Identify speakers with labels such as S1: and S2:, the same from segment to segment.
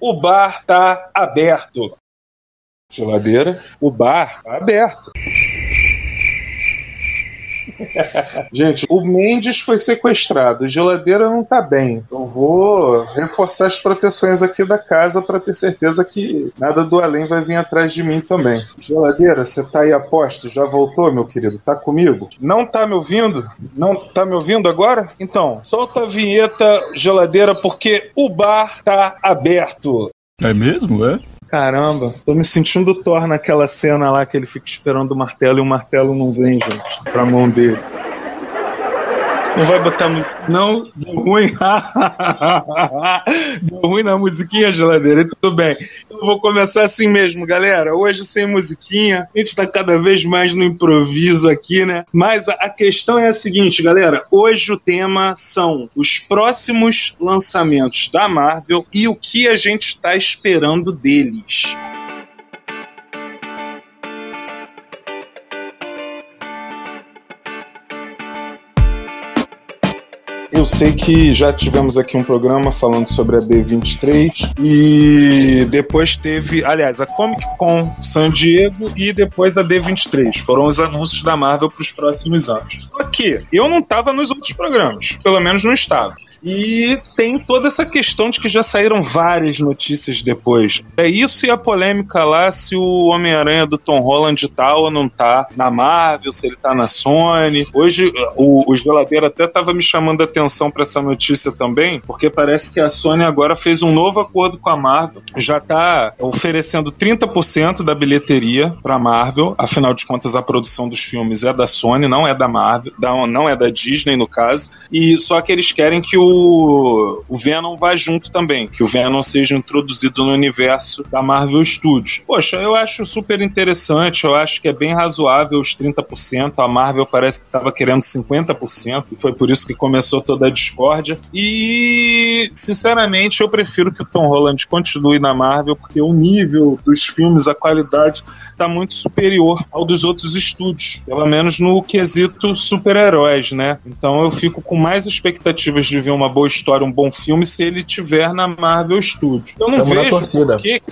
S1: o bar tá aberto. Geladeira, o bar tá aberto. Gente, o Mendes foi sequestrado, geladeira não tá bem. Eu vou reforçar as proteções aqui da casa para ter certeza que nada do além vai vir atrás de mim também. Geladeira, você tá aí a posto? Já voltou, meu querido? Tá comigo? Não tá me ouvindo? Não tá me ouvindo agora? Então, solta a vinheta, geladeira, porque o bar tá aberto.
S2: É mesmo, é?
S1: Caramba, tô me sentindo Thor naquela cena lá que ele fica esperando o martelo e o martelo não vem, gente, pra mão dele. Não vai botar música. Não, deu ruim. deu ruim na musiquinha, geladeira. Tudo bem. Eu vou começar assim mesmo, galera. Hoje sem musiquinha. A gente tá cada vez mais no improviso aqui, né? Mas a questão é a seguinte, galera. Hoje o tema são os próximos lançamentos da Marvel e o que a gente está esperando deles. Eu sei que já tivemos aqui um programa falando sobre a D23 e depois teve, aliás, a Comic Con San Diego e depois a D23. Foram os anúncios da Marvel para os próximos anos. Só que eu não estava nos outros programas, pelo menos não estava. E tem toda essa questão de que já saíram várias notícias depois. É isso e a polêmica lá se o Homem-Aranha do Tom Holland tá ou não tá na Marvel, se ele tá na Sony. Hoje o, o Geladeiro até tava me chamando a atenção para essa notícia também, porque parece que a Sony agora fez um novo acordo com a Marvel, já tá oferecendo 30% da bilheteria pra Marvel, afinal de contas a produção dos filmes é da Sony, não é da Marvel, não é da Disney no caso, e só que eles querem que o, o Venom vá junto também, que o Venom seja introduzido no universo da Marvel Studios. Poxa, eu acho super interessante, eu acho que é bem razoável os 30%, a Marvel parece que estava querendo 50%, e foi por isso que começou toda a discórdia. E, sinceramente, eu prefiro que o Tom Holland continue na Marvel, porque o nível dos filmes, a qualidade está muito superior ao dos outros estúdios, pelo menos no quesito super-heróis, né? Então eu fico com mais expectativas de ver uma boa história, um bom filme, se ele tiver na Marvel Studios. Eu não
S3: Tamo na
S1: vejo
S3: torcida.
S1: porque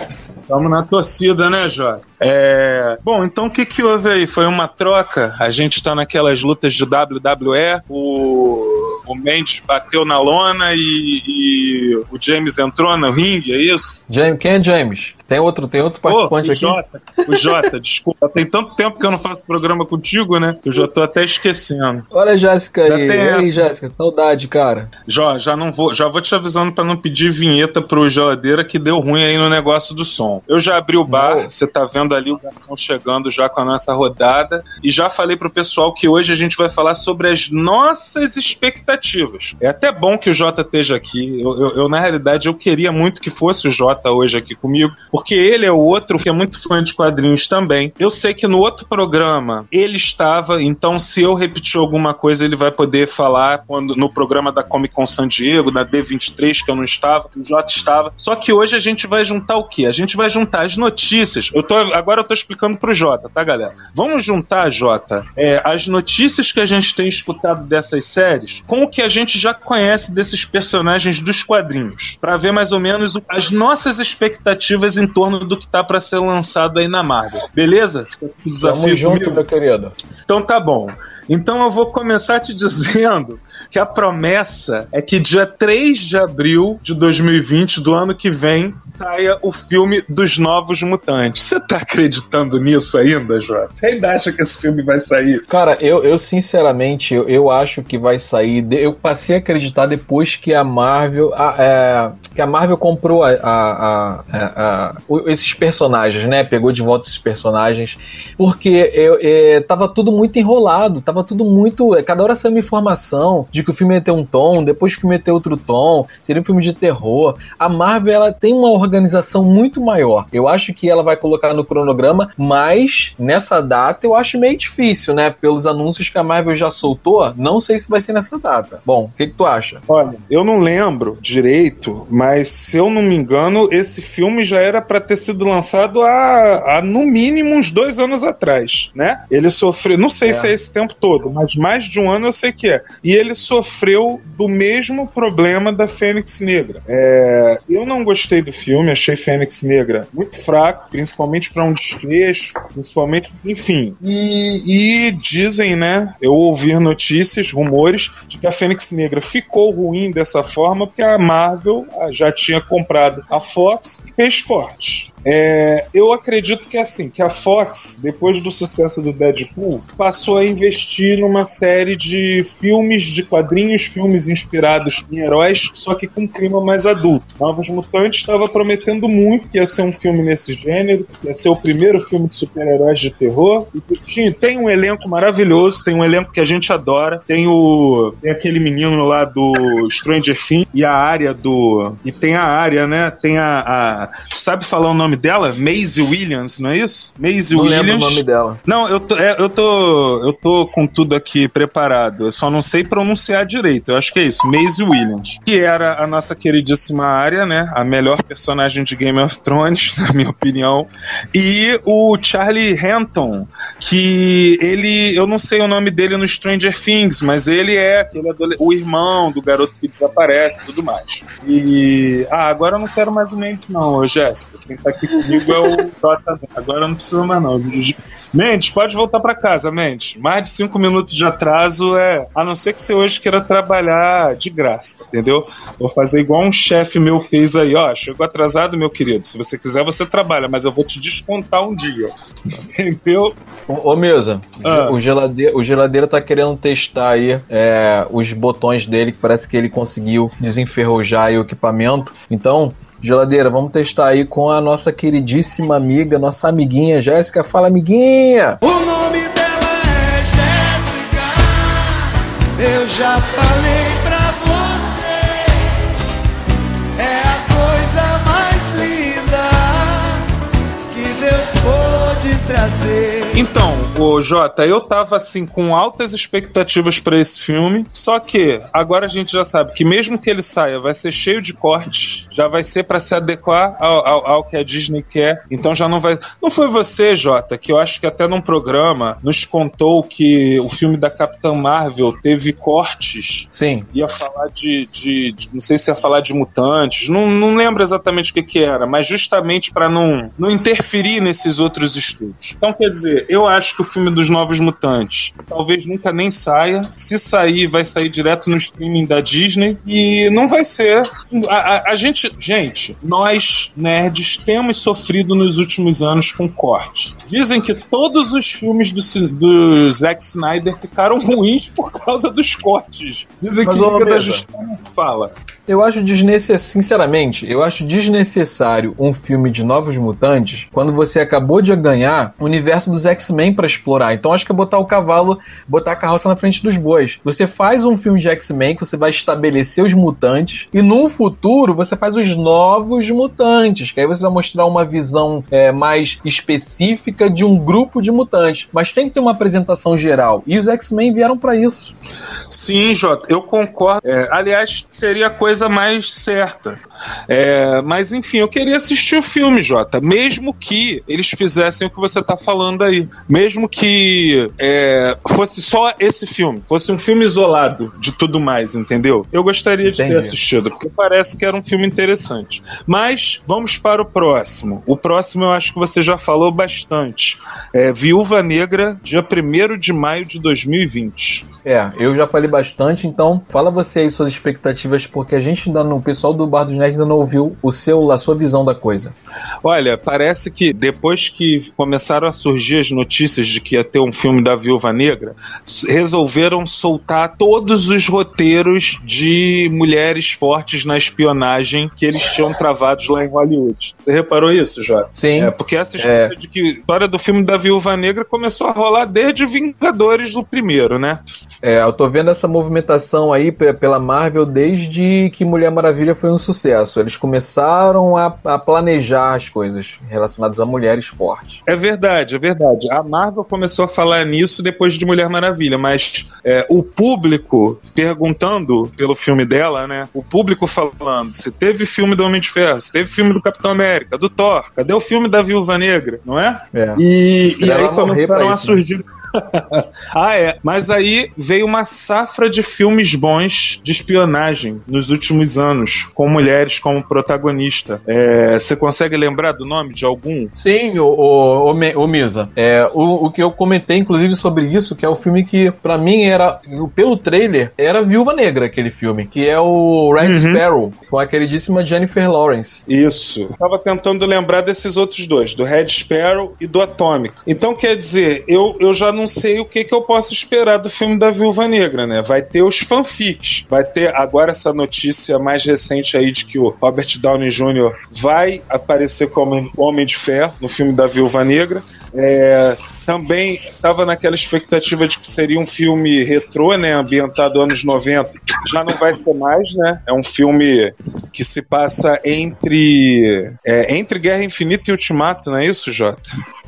S1: Estamos na torcida, né, Jota? É... Bom, então o que, que houve aí? Foi uma troca? A gente tá naquelas lutas de WWE, o, o Mendes bateu na lona e, e o James entrou no ringue, é isso?
S3: James, quem é James? Tem outro, tem outro participante
S1: o
S3: aqui?
S1: Jota, o Jota, desculpa. Tem tanto tempo que eu não faço programa contigo, né? Que eu já tô até esquecendo.
S3: Olha a Jéssica
S1: Já
S3: aí.
S1: tem
S3: E aí,
S1: essa.
S3: Jéssica, saudade, cara.
S1: Já, já não vou, já vou te avisando pra não pedir vinheta pro geladeira que deu ruim aí no negócio do som. Eu já abri o bar, você tá vendo ali o garçom chegando já com a nossa rodada e já falei pro pessoal que hoje a gente vai falar sobre as nossas expectativas. É até bom que o Jota esteja aqui. Eu, eu- eu, na realidade eu queria muito que fosse o Jota hoje aqui comigo, porque ele é o outro que é muito fã de quadrinhos também. Eu sei que no outro programa ele estava, então se eu repetir alguma coisa ele vai poder falar quando no programa da Comic Con San Diego, da D23 que eu não estava, que o Jota estava. Só que hoje a gente vai juntar o quê? A gente vai juntar as notícias. Eu tô agora eu tô explicando pro Jota, tá, galera? Vamos juntar, Jota, é, as notícias que a gente tem escutado dessas séries com o que a gente já conhece desses personagens dos quadrinhos, Pra ver mais ou menos as nossas expectativas em torno do que tá pra ser lançado aí na Marvel. Beleza? Esse desafio
S3: Tamo junto,
S1: comigo?
S3: meu querido.
S1: Então tá bom. Então eu vou começar te dizendo que a promessa é que dia 3 de abril de 2020, do ano que vem, saia o filme dos Novos Mutantes. Você tá acreditando nisso ainda, Jota? Você ainda acha que esse filme vai sair?
S3: Cara, eu, eu sinceramente, eu, eu acho que vai sair. Eu passei a acreditar depois que a Marvel. a- é, que a Marvel comprou a, a- a- esses personagens, né? Pegou de volta esses personagens. Porque eu, é, tava tudo muito enrolado, tava tudo muito. Cada hora saiu uma informação de que o filme ia ter um tom, depois que o filme ia ter outro tom, seria um filme de terror. A Marvel ela tem uma organização muito maior. Eu acho que ela vai colocar no cronograma, mas nessa data eu acho meio difícil, né? Pelos anúncios que a Marvel já soltou, não sei se vai ser nessa data. Bom, o que, que tu acha?
S1: Olha, eu não lembro direito, mas se eu não me engano, esse filme já era pra ter sido lançado há, há no mínimo uns dois anos atrás, né? Ele sofreu, não sei
S3: É.
S1: se é esse tempo todo, mas mais de um ano eu sei que é. E ele sofreu do mesmo problema da Fênix Negra. É, eu não gostei do filme, achei Fênix Negra muito fraco, principalmente para um desfecho, principalmente, enfim. E, e dizem, né? Eu ouvi notícias, rumores de que a Fênix Negra ficou ruim dessa forma porque a Marvel já tinha comprado a Fox e fez cortes. É, eu acredito que é assim, que a Fox, depois do sucesso do Deadpool, passou a investir numa série de filmes de quadrinhos, filmes inspirados em heróis, só que com clima mais adulto. Novos Mutantes estava prometendo muito que ia ser um filme nesse gênero, ia ser o primeiro filme de super-heróis de terror. E tem um elenco maravilhoso, tem um elenco que a gente adora, tem o tem aquele menino lá do Stranger Things e a área do e tem a área, né? Tem a, a sabe falar o nome dela? Maisie Williams, não é isso? Maisie
S3: não
S1: Williams.
S3: lembro o nome dela.
S1: Não, eu tô, é, eu tô, eu tô com tudo aqui preparado. Eu só não sei pronunciar direito. Eu acho que é isso, Maisie Williams, que era a nossa queridíssima área, né? A melhor personagem de Game of Thrones, na minha opinião. E o Charlie Hampton, que ele, eu não sei o nome dele no Stranger Things, mas ele é aquele o irmão do garoto que desaparece, e tudo mais. E ah, agora eu não quero mais o nome não, Jéssica. Quem tá aqui comigo é o. Agora não precisa mais, não. Mendes, pode voltar para casa, Mendes. Mais de cinco minutos de atraso é. A não ser que você hoje queira trabalhar de graça, entendeu? Vou fazer igual um chefe meu fez aí, ó. Chegou atrasado, meu querido. Se você quiser, você trabalha, mas eu vou te descontar um dia. Entendeu?
S3: Ô, ô Mesa, ah. o, geladeira, o geladeira tá querendo testar aí é, os botões dele, que parece que ele conseguiu desenferrujar o equipamento. Então, Geladeira, vamos testar aí com a nossa queridíssima amiga, nossa amiguinha Jéssica. Fala, amiguinha!
S2: O nome Eu já falei
S1: Então, o Jota, eu tava assim com altas expectativas para esse filme, só que agora a gente já sabe que mesmo que ele saia, vai ser cheio de cortes, já vai ser para se adequar ao, ao, ao, que a Disney quer, então já não vai. Não foi você, Jota, que eu acho que até num programa nos contou que o filme da Capitã Marvel teve cortes.
S3: Sim.
S1: Ia falar de, de, de não sei se ia falar de mutantes, não, não lembro exatamente o que, que era, mas justamente para não, não interferir nesses outros estudos. Então, quer dizer, eu acho que o filme dos Novos Mutantes talvez nunca nem saia. Se sair, vai sair direto no streaming da Disney. E não vai ser. A, a, a gente, gente, nós nerds temos sofrido nos últimos anos com corte. Dizem que todos os filmes do, do Zack Snyder ficaram ruins por causa dos cortes. Dizem Mas que Liga da Justiça fala.
S3: Eu acho desnecessário, sinceramente, eu acho desnecessário um filme de Novos Mutantes quando você acabou de ganhar o universo dos X-Men para explorar. Então acho que é botar o cavalo, botar a carroça na frente dos bois. Você faz um filme de X-Men que você vai estabelecer os mutantes e no futuro você faz os novos mutantes, que aí você vai mostrar uma visão é, mais específica de um grupo de mutantes. Mas tem que ter uma apresentação geral. E os X-Men vieram para isso.
S1: Sim, Jota, eu concordo. É, aliás, seria coisa coisa mais certa. É, mas enfim, eu queria assistir o filme, Jota. Mesmo que eles fizessem o que você tá falando aí. Mesmo que é, fosse só esse filme, fosse um filme isolado de tudo mais, entendeu? Eu gostaria de Entendi. ter assistido, porque parece que era um filme interessante. Mas vamos para o próximo. O próximo eu acho que você já falou bastante. É Viúva Negra, dia 1 de maio de 2020.
S3: É, eu já falei bastante, então fala você aí suas expectativas, porque a gente ainda no pessoal do Bar dos Nerds ainda não ouviu o seu, a sua visão da coisa.
S1: Olha, parece que depois que começaram a surgir as notícias de que ia ter um filme da Viúva Negra, resolveram soltar todos os roteiros de mulheres fortes na espionagem que eles tinham travados lá em Hollywood. Você reparou isso, já?
S3: Sim.
S1: É, porque essa história é. de que história do filme da Viúva Negra começou a rolar desde Vingadores do primeiro, né?
S3: É, eu tô vendo essa movimentação aí pela Marvel desde que Mulher Maravilha foi um sucesso. Eles começaram a, a planejar as coisas relacionadas a mulheres fortes.
S1: É verdade, é verdade. A Marvel começou a falar nisso depois de Mulher Maravilha, mas é, o público perguntando pelo filme dela, né? O público falando se teve filme do Homem de Ferro, se teve filme do Capitão América, do Thor, cadê o filme da Viúva Negra, não é?
S3: é.
S1: E, e aí começaram a surgir. ah, é. Mas aí veio uma safra de filmes bons de espionagem nos últimos anos, com mulheres como protagonista. É, você consegue lembrar do nome de algum?
S3: Sim, o, o, o, o Misa. É, o, o que eu comentei, inclusive, sobre isso, que é o filme que, para mim, era, pelo trailer, era Viúva Negra, aquele filme, que é o Red uhum. Sparrow, com a queridíssima Jennifer Lawrence.
S1: Isso. Eu tava tentando lembrar desses outros dois, do Red Sparrow e do Atômico. Então, quer dizer, eu, eu já não sei o que, que eu posso esperar do filme da Viúva Negra, né? Vai ter os fanfics, vai ter agora essa notícia mais recente aí de que o Robert Downey Jr. vai aparecer como Homem de Ferro no filme da Viúva Negra. É, também estava naquela expectativa de que seria um filme retrô, né, ambientado anos 90. Já não vai ser mais, né? É um filme que se passa entre é, entre Guerra Infinita e Ultimato, não é isso, Jota?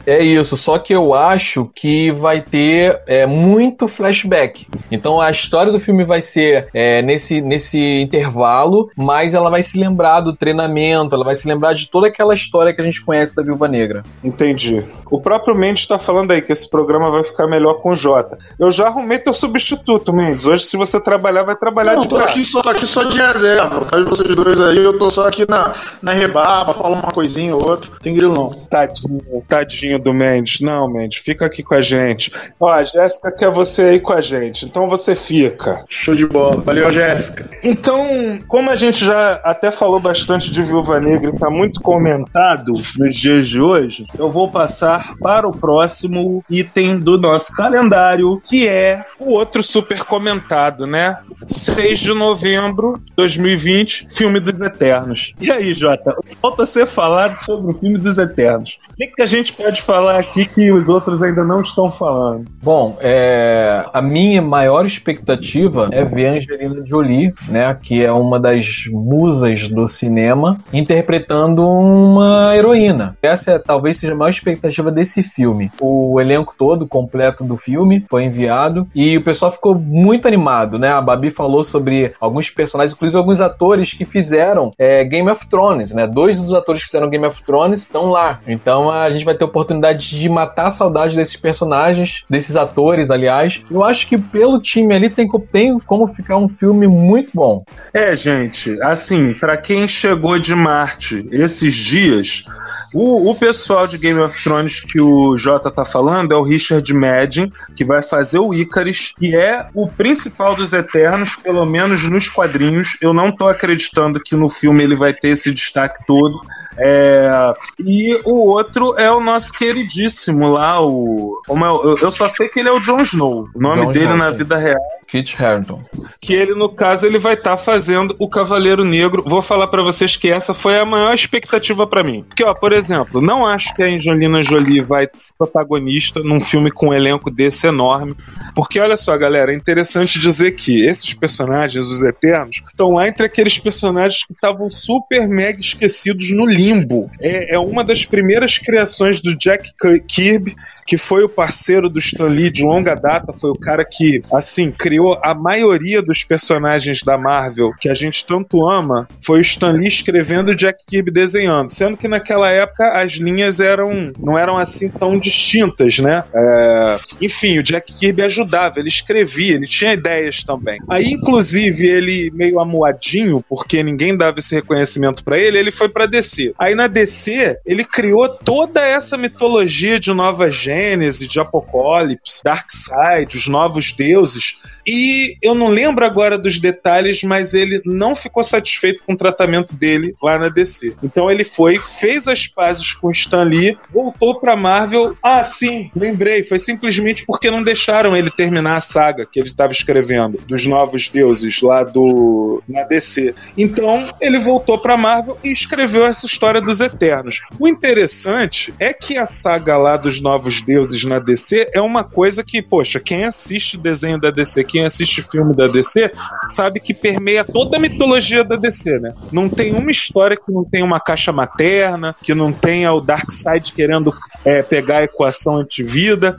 S3: É isso, só que eu acho que vai ter é, muito flashback. Então a história do filme vai ser é, nesse, nesse intervalo, mas ela vai se lembrar do treinamento, ela vai se lembrar de toda aquela história que a gente conhece da Viúva Negra.
S1: Entendi. O próprio Mendes está falando aí que esse programa vai ficar melhor com o Jota. Eu já arrumei teu substituto, Mendes. Hoje, se você trabalhar, vai trabalhar
S4: Não, de tô aqui só, tô aqui só de reserva. Faz vocês dois aí, eu tô só aqui na, na rebaba, falo uma coisinha ou outra. Tem grilo não.
S1: Tadinho, tadinho do Mendes. Não, Mendes, fica aqui com a gente. Ó, a Jéssica quer você aí com a gente, então você fica.
S4: Show de bola. Valeu, Jéssica.
S1: Então, como a gente já até falou bastante de Viúva Negra e tá muito comentado nos dias de hoje, eu vou passar para o próximo item do nosso calendário, que é o outro super comentado, né? 6 de novembro de 2020, filme dos Eternos. E aí, Jota, falta ser falado sobre o filme dos Eternos. O que, que a gente pode falar aqui que os outros ainda não estão falando?
S3: Bom, é, a minha maior expectativa é ver Angelina Jolie, né, que é uma das musas do cinema, interpretando uma heroína. Essa é, talvez seja a maior expectativa desse filme. O elenco todo completo do filme foi enviado e o pessoal ficou muito animado, né? A Babi falou sobre alguns personagens, inclusive alguns atores que fizeram é, Game of Thrones, né? Dois dos atores que fizeram Game of Thrones estão lá. Então a gente vai ter oportunidade oportunidade de matar a saudade desses personagens, desses atores, aliás. Eu acho que pelo time ali tem, tem como ficar um filme muito bom.
S1: É, gente, assim, para quem chegou de Marte esses dias, o, o pessoal de Game of Thrones que o Jota tá falando é o Richard Madden, que vai fazer o Icarus, e é o principal dos Eternos, pelo menos nos quadrinhos. Eu não tô acreditando que no filme ele vai ter esse destaque todo. É, e o outro é o nosso queridíssimo lá, o. É eu só sei que ele é o Jon Snow. O nome John dele Snow, na vida real
S3: Kit Harington.
S1: Que ele, no caso, ele vai estar tá fazendo o Cavaleiro Negro. Vou falar para vocês que essa foi a maior expectativa para mim. Porque, ó, por exemplo, não acho que a Angelina Jolie vai ser protagonista num filme com um elenco desse enorme. Porque, olha só, galera, é interessante dizer que esses personagens, os Eternos, estão lá entre aqueles personagens que estavam super mega esquecidos no limbo. É, é uma das primeiras criações do Jack Kirby, que foi o parceiro do Stan Lee de longa data, foi o cara que, assim, criou a maioria dos personagens da Marvel que a gente tanto ama foi o Stan Lee escrevendo e Jack Kirby desenhando, sendo que naquela época as linhas eram não eram assim tão distintas, né? É... Enfim, o Jack Kirby ajudava, ele escrevia, ele tinha ideias também. Aí, inclusive, ele meio amuadinho, porque ninguém dava esse reconhecimento para ele, ele foi para DC. Aí na DC, ele criou toda essa mitologia de Nova Gênese, de Apocalipse, Darkseid, os novos deuses, e eu não lembro agora dos detalhes, mas ele não ficou satisfeito com o tratamento dele lá na DC. Então ele foi, fez as pazes com o Stan Lee, voltou pra Marvel. Ah, sim, lembrei. Foi simplesmente porque não deixaram ele terminar a saga que ele estava escrevendo dos novos deuses lá do na DC. Então ele voltou pra Marvel e escreveu essa história dos Eternos. O interessante é que a saga lá dos novos deuses na DC é uma coisa que, poxa, quem assiste o desenho da DC, quem assiste filme da DC sabe que permeia toda a mitologia da DC, né? Não tem uma história que não tenha uma caixa materna, que não tenha o Darkseid querendo é, pegar a equação antivida.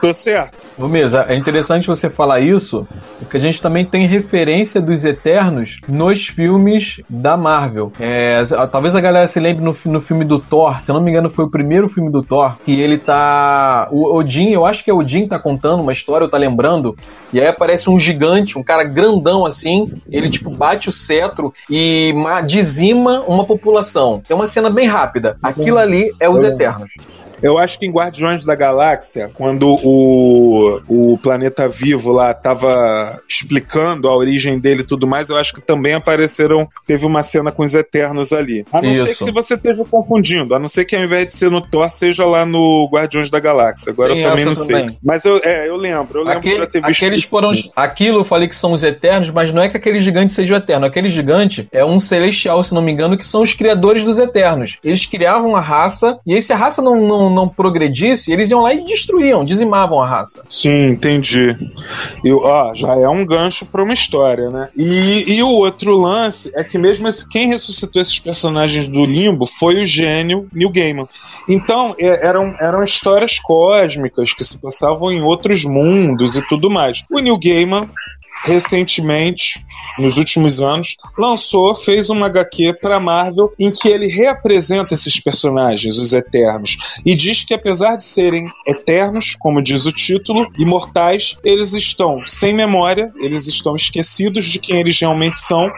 S1: Tô certo.
S3: Mesa, é interessante você falar isso, porque a gente também tem referência dos Eternos nos filmes da Marvel. É, talvez a galera se lembre no, no filme do Thor, se eu não me engano foi o primeiro filme do Thor, que ele tá... O Odin, eu acho que é o Odin tá contando uma história, ou tá lembrando, e aí aparece um gigante, um cara grandão assim, ele tipo bate o cetro e dizima uma população. É uma cena bem rápida. Aquilo ali é os Eternos.
S1: Eu acho que em Guardiões da Galáxia, quando o, o planeta vivo lá tava explicando a origem dele e tudo mais, eu acho que também apareceram. Teve uma cena com os Eternos ali. A não Isso. ser que se você esteja confundindo, a não ser que ao invés de ser no Thor, seja lá no Guardiões da Galáxia. Agora Sim, eu também não também. sei. Mas eu, é, eu lembro, eu lembro Aquele, de já ter visto.
S3: Aqueles foram. Aquilo eu falei que são os Eternos, mas não é que aquele gigante seja o Eterno. Aquele gigante é um celestial, se não me engano, que são os criadores dos Eternos. Eles criavam a raça, e aí se a raça não, não não, progredisse, eles iam lá e destruíam, dizimavam a raça.
S1: Sim, entendi. E, ó, já é um gancho para uma história, né? E, e o outro lance é que mesmo esse, quem ressuscitou esses personagens do limbo foi o gênio Neil Gaiman. Então, é, eram, eram histórias cósmicas que se passavam em outros mundos e tudo mais. O Neil Gaiman recentemente, nos últimos anos, lançou, fez uma HQ para Marvel em que ele reapresenta esses personagens, os Eternos, e diz que apesar de serem eternos, como diz o título, imortais, eles estão sem memória, eles estão esquecidos de quem eles realmente são,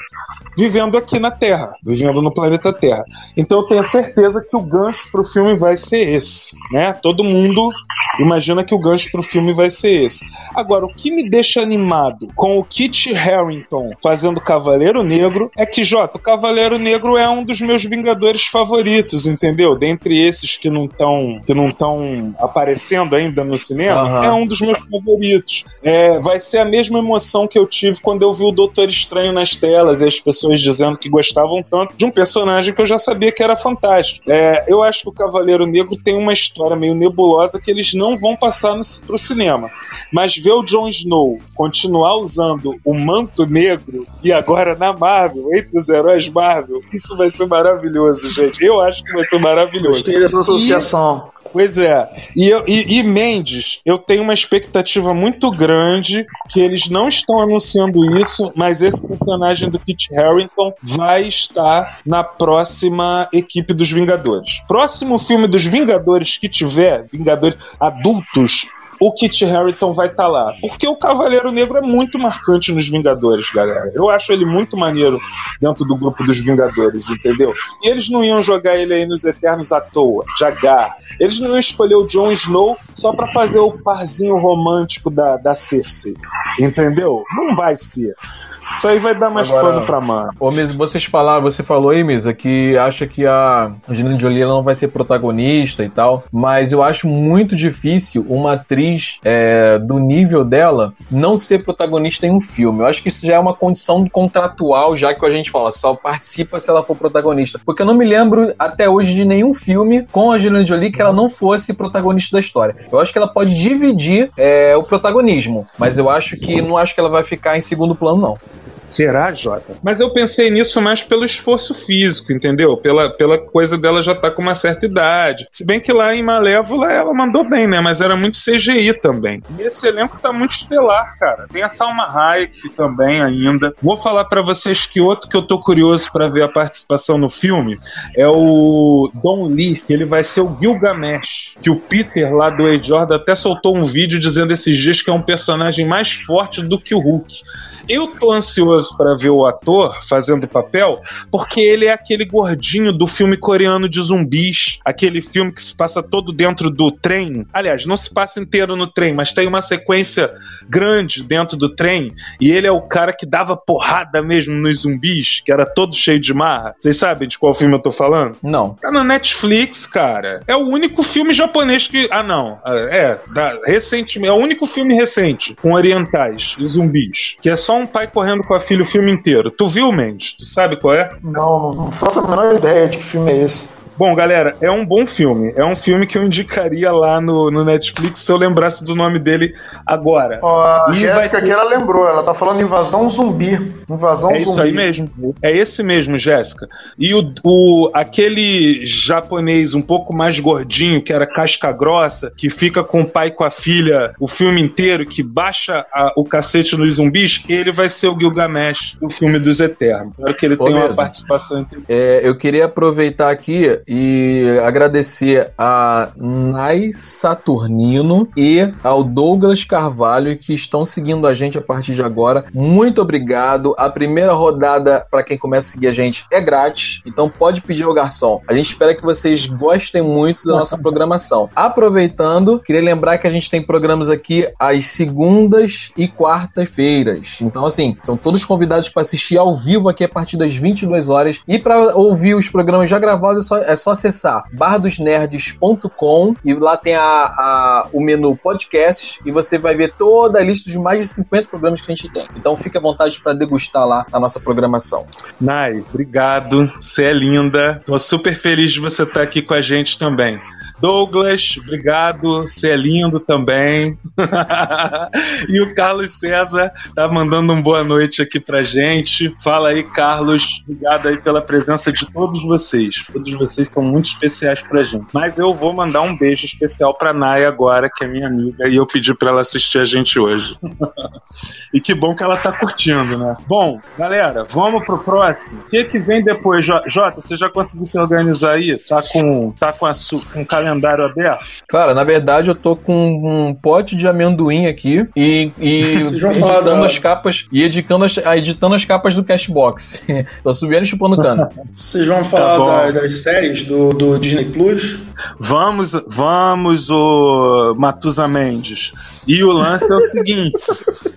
S1: vivendo aqui na Terra, vivendo no planeta Terra. Então eu tenho certeza que o gancho para o filme vai ser esse, né? Todo mundo imagina que o gancho para o filme vai ser esse. Agora, o que me deixa animado com o Kit Harington fazendo Cavaleiro Negro é que, Jota, o Cavaleiro Negro é um dos meus Vingadores favoritos, entendeu? Dentre esses que não estão que não estão aparecendo ainda no cinema, uhum. é um dos meus favoritos. É, vai ser a mesma emoção que eu tive quando eu vi o Doutor Estranho nas telas e as pessoas dizendo que gostavam tanto de um personagem que eu já sabia que era fantástico. É, eu acho que o Cavaleiro Negro tem uma história meio nebulosa que eles não vão passar no, pro cinema. Mas ver o Jon Snow continuar usando o manto negro e agora na Marvel, entre os heróis Marvel, isso vai ser maravilhoso, gente. Eu acho que vai ser maravilhoso.
S4: Gostei dessa associação.
S1: E... Pois é. E, eu, e, e, Mendes, eu tenho uma expectativa muito grande que eles não estão anunciando isso, mas esse personagem do Kit Harington vai estar na próxima equipe dos Vingadores. Próximo filme dos Vingadores que tiver, Vingadores adultos, o Kit Harington vai estar tá lá. Porque o Cavaleiro Negro é muito marcante nos Vingadores, galera. Eu acho ele muito maneiro dentro do grupo dos Vingadores, entendeu? E eles não iam jogar ele aí nos Eternos à toa, de agarra. Eles não iam escolher o Jon Snow só para fazer o parzinho romântico da, da Cersei, entendeu? Não vai ser. Isso aí vai dar mais Agora, pano pra mano.
S3: Ô, mesmo vocês falaram, você falou aí, Misa, que acha que a Angelina Jolie não vai ser protagonista e tal, mas eu acho muito difícil uma atriz é, do nível dela não ser protagonista em um filme. Eu acho que isso já é uma condição contratual, já que a gente fala, só participa se ela for protagonista. Porque eu não me lembro até hoje de nenhum filme com a Angelina Jolie que ela não fosse protagonista da história. Eu acho que ela pode dividir é, o protagonismo, mas eu acho que não acho que ela vai ficar em segundo plano, não.
S1: Será, Jota? Mas eu pensei nisso mais pelo esforço físico, entendeu? Pela, pela coisa dela já tá com uma certa idade. Se bem que lá em Malévola ela mandou bem, né? Mas era muito CGI também. E esse elenco tá muito estelar, cara. Tem a Salma Hayek também ainda. Vou falar para vocês que outro que eu tô curioso para ver a participação no filme é o Don Lee, que ele vai ser o Gilgamesh. Que o Peter lá do Age Jordan até soltou um vídeo dizendo esses dias que é um personagem mais forte do que o Hulk. Eu tô ansioso para ver o ator fazendo o papel, porque ele é aquele gordinho do filme coreano de zumbis, aquele filme que se passa todo dentro do trem. Aliás, não se passa inteiro no trem, mas tem uma sequência grande dentro do trem, e ele é o cara que dava porrada mesmo nos zumbis, que era todo cheio de marra. Vocês sabem de qual filme eu tô falando?
S3: Não.
S1: Tá na Netflix, cara. É o único filme japonês que. Ah, não. É, da... recentemente. É o único filme recente com orientais e zumbis. Que é só só um pai correndo com a filha o filme inteiro. Tu viu, Mendes? Tu sabe qual é?
S4: Não, não faço a menor ideia de que filme é esse.
S1: Bom, galera, é um bom filme. É um filme que eu indicaria lá no, no Netflix se eu lembrasse do nome dele agora.
S4: Ó, a Jéssica ter... que ela lembrou, ela tá falando invasão zumbi. Invasão
S1: é
S4: zumbi.
S1: isso aí mesmo. É esse mesmo, Jéssica. E o, o, aquele japonês um pouco mais gordinho, que era casca grossa, que fica com o pai e com a filha o filme inteiro, que baixa a, o cacete nos zumbis, ele vai ser o Gilgamesh do filme dos Eternos. Espero que ele Pô, tenha mesmo. uma participação.
S3: É, eu queria aproveitar aqui e agradecer a Nai Saturnino e ao Douglas Carvalho que estão seguindo a gente a partir de agora. Muito obrigado. A primeira rodada, para quem começa a seguir a gente, é grátis, então pode pedir ao garçom. A gente espera que vocês gostem muito da nossa programação. Aproveitando, queria lembrar que a gente tem programas aqui às segundas e quartas-feiras. Então, assim, são todos convidados para assistir ao vivo aqui a partir das 22 horas. E para ouvir os programas já gravados, é só, é só acessar bardosnerds.com e lá tem a, a, o menu podcast e você vai ver toda a lista de mais de 50 programas que a gente tem. Então fique à vontade para degustar lá a nossa programação.
S1: Nai, obrigado. Você é linda. Tô super feliz de você estar aqui com a gente também. Douglas, obrigado, você é lindo também. e o Carlos César tá mandando um boa noite aqui pra gente. Fala aí, Carlos. Obrigado aí pela presença de todos vocês. Todos vocês são muito especiais pra gente. Mas eu vou mandar um beijo especial pra Naya agora, que é minha amiga, e eu pedi pra ela assistir a gente hoje. e que bom que ela tá curtindo, né? Bom, galera, vamos pro próximo. O que que vem depois, Jota? Você já conseguiu se organizar aí? Tá com, tá com, a, com o calendário calendário aberto?
S3: Cara, na verdade eu tô com um pote de amendoim aqui e, e editando as capas e editando as, editando as capas do Cashbox. tô subindo e chupando cana.
S4: Vocês vão falar tá da, das séries do, do Disney Plus?
S1: Vamos, vamos, o Matusa Mendes. E o lance é o seguinte: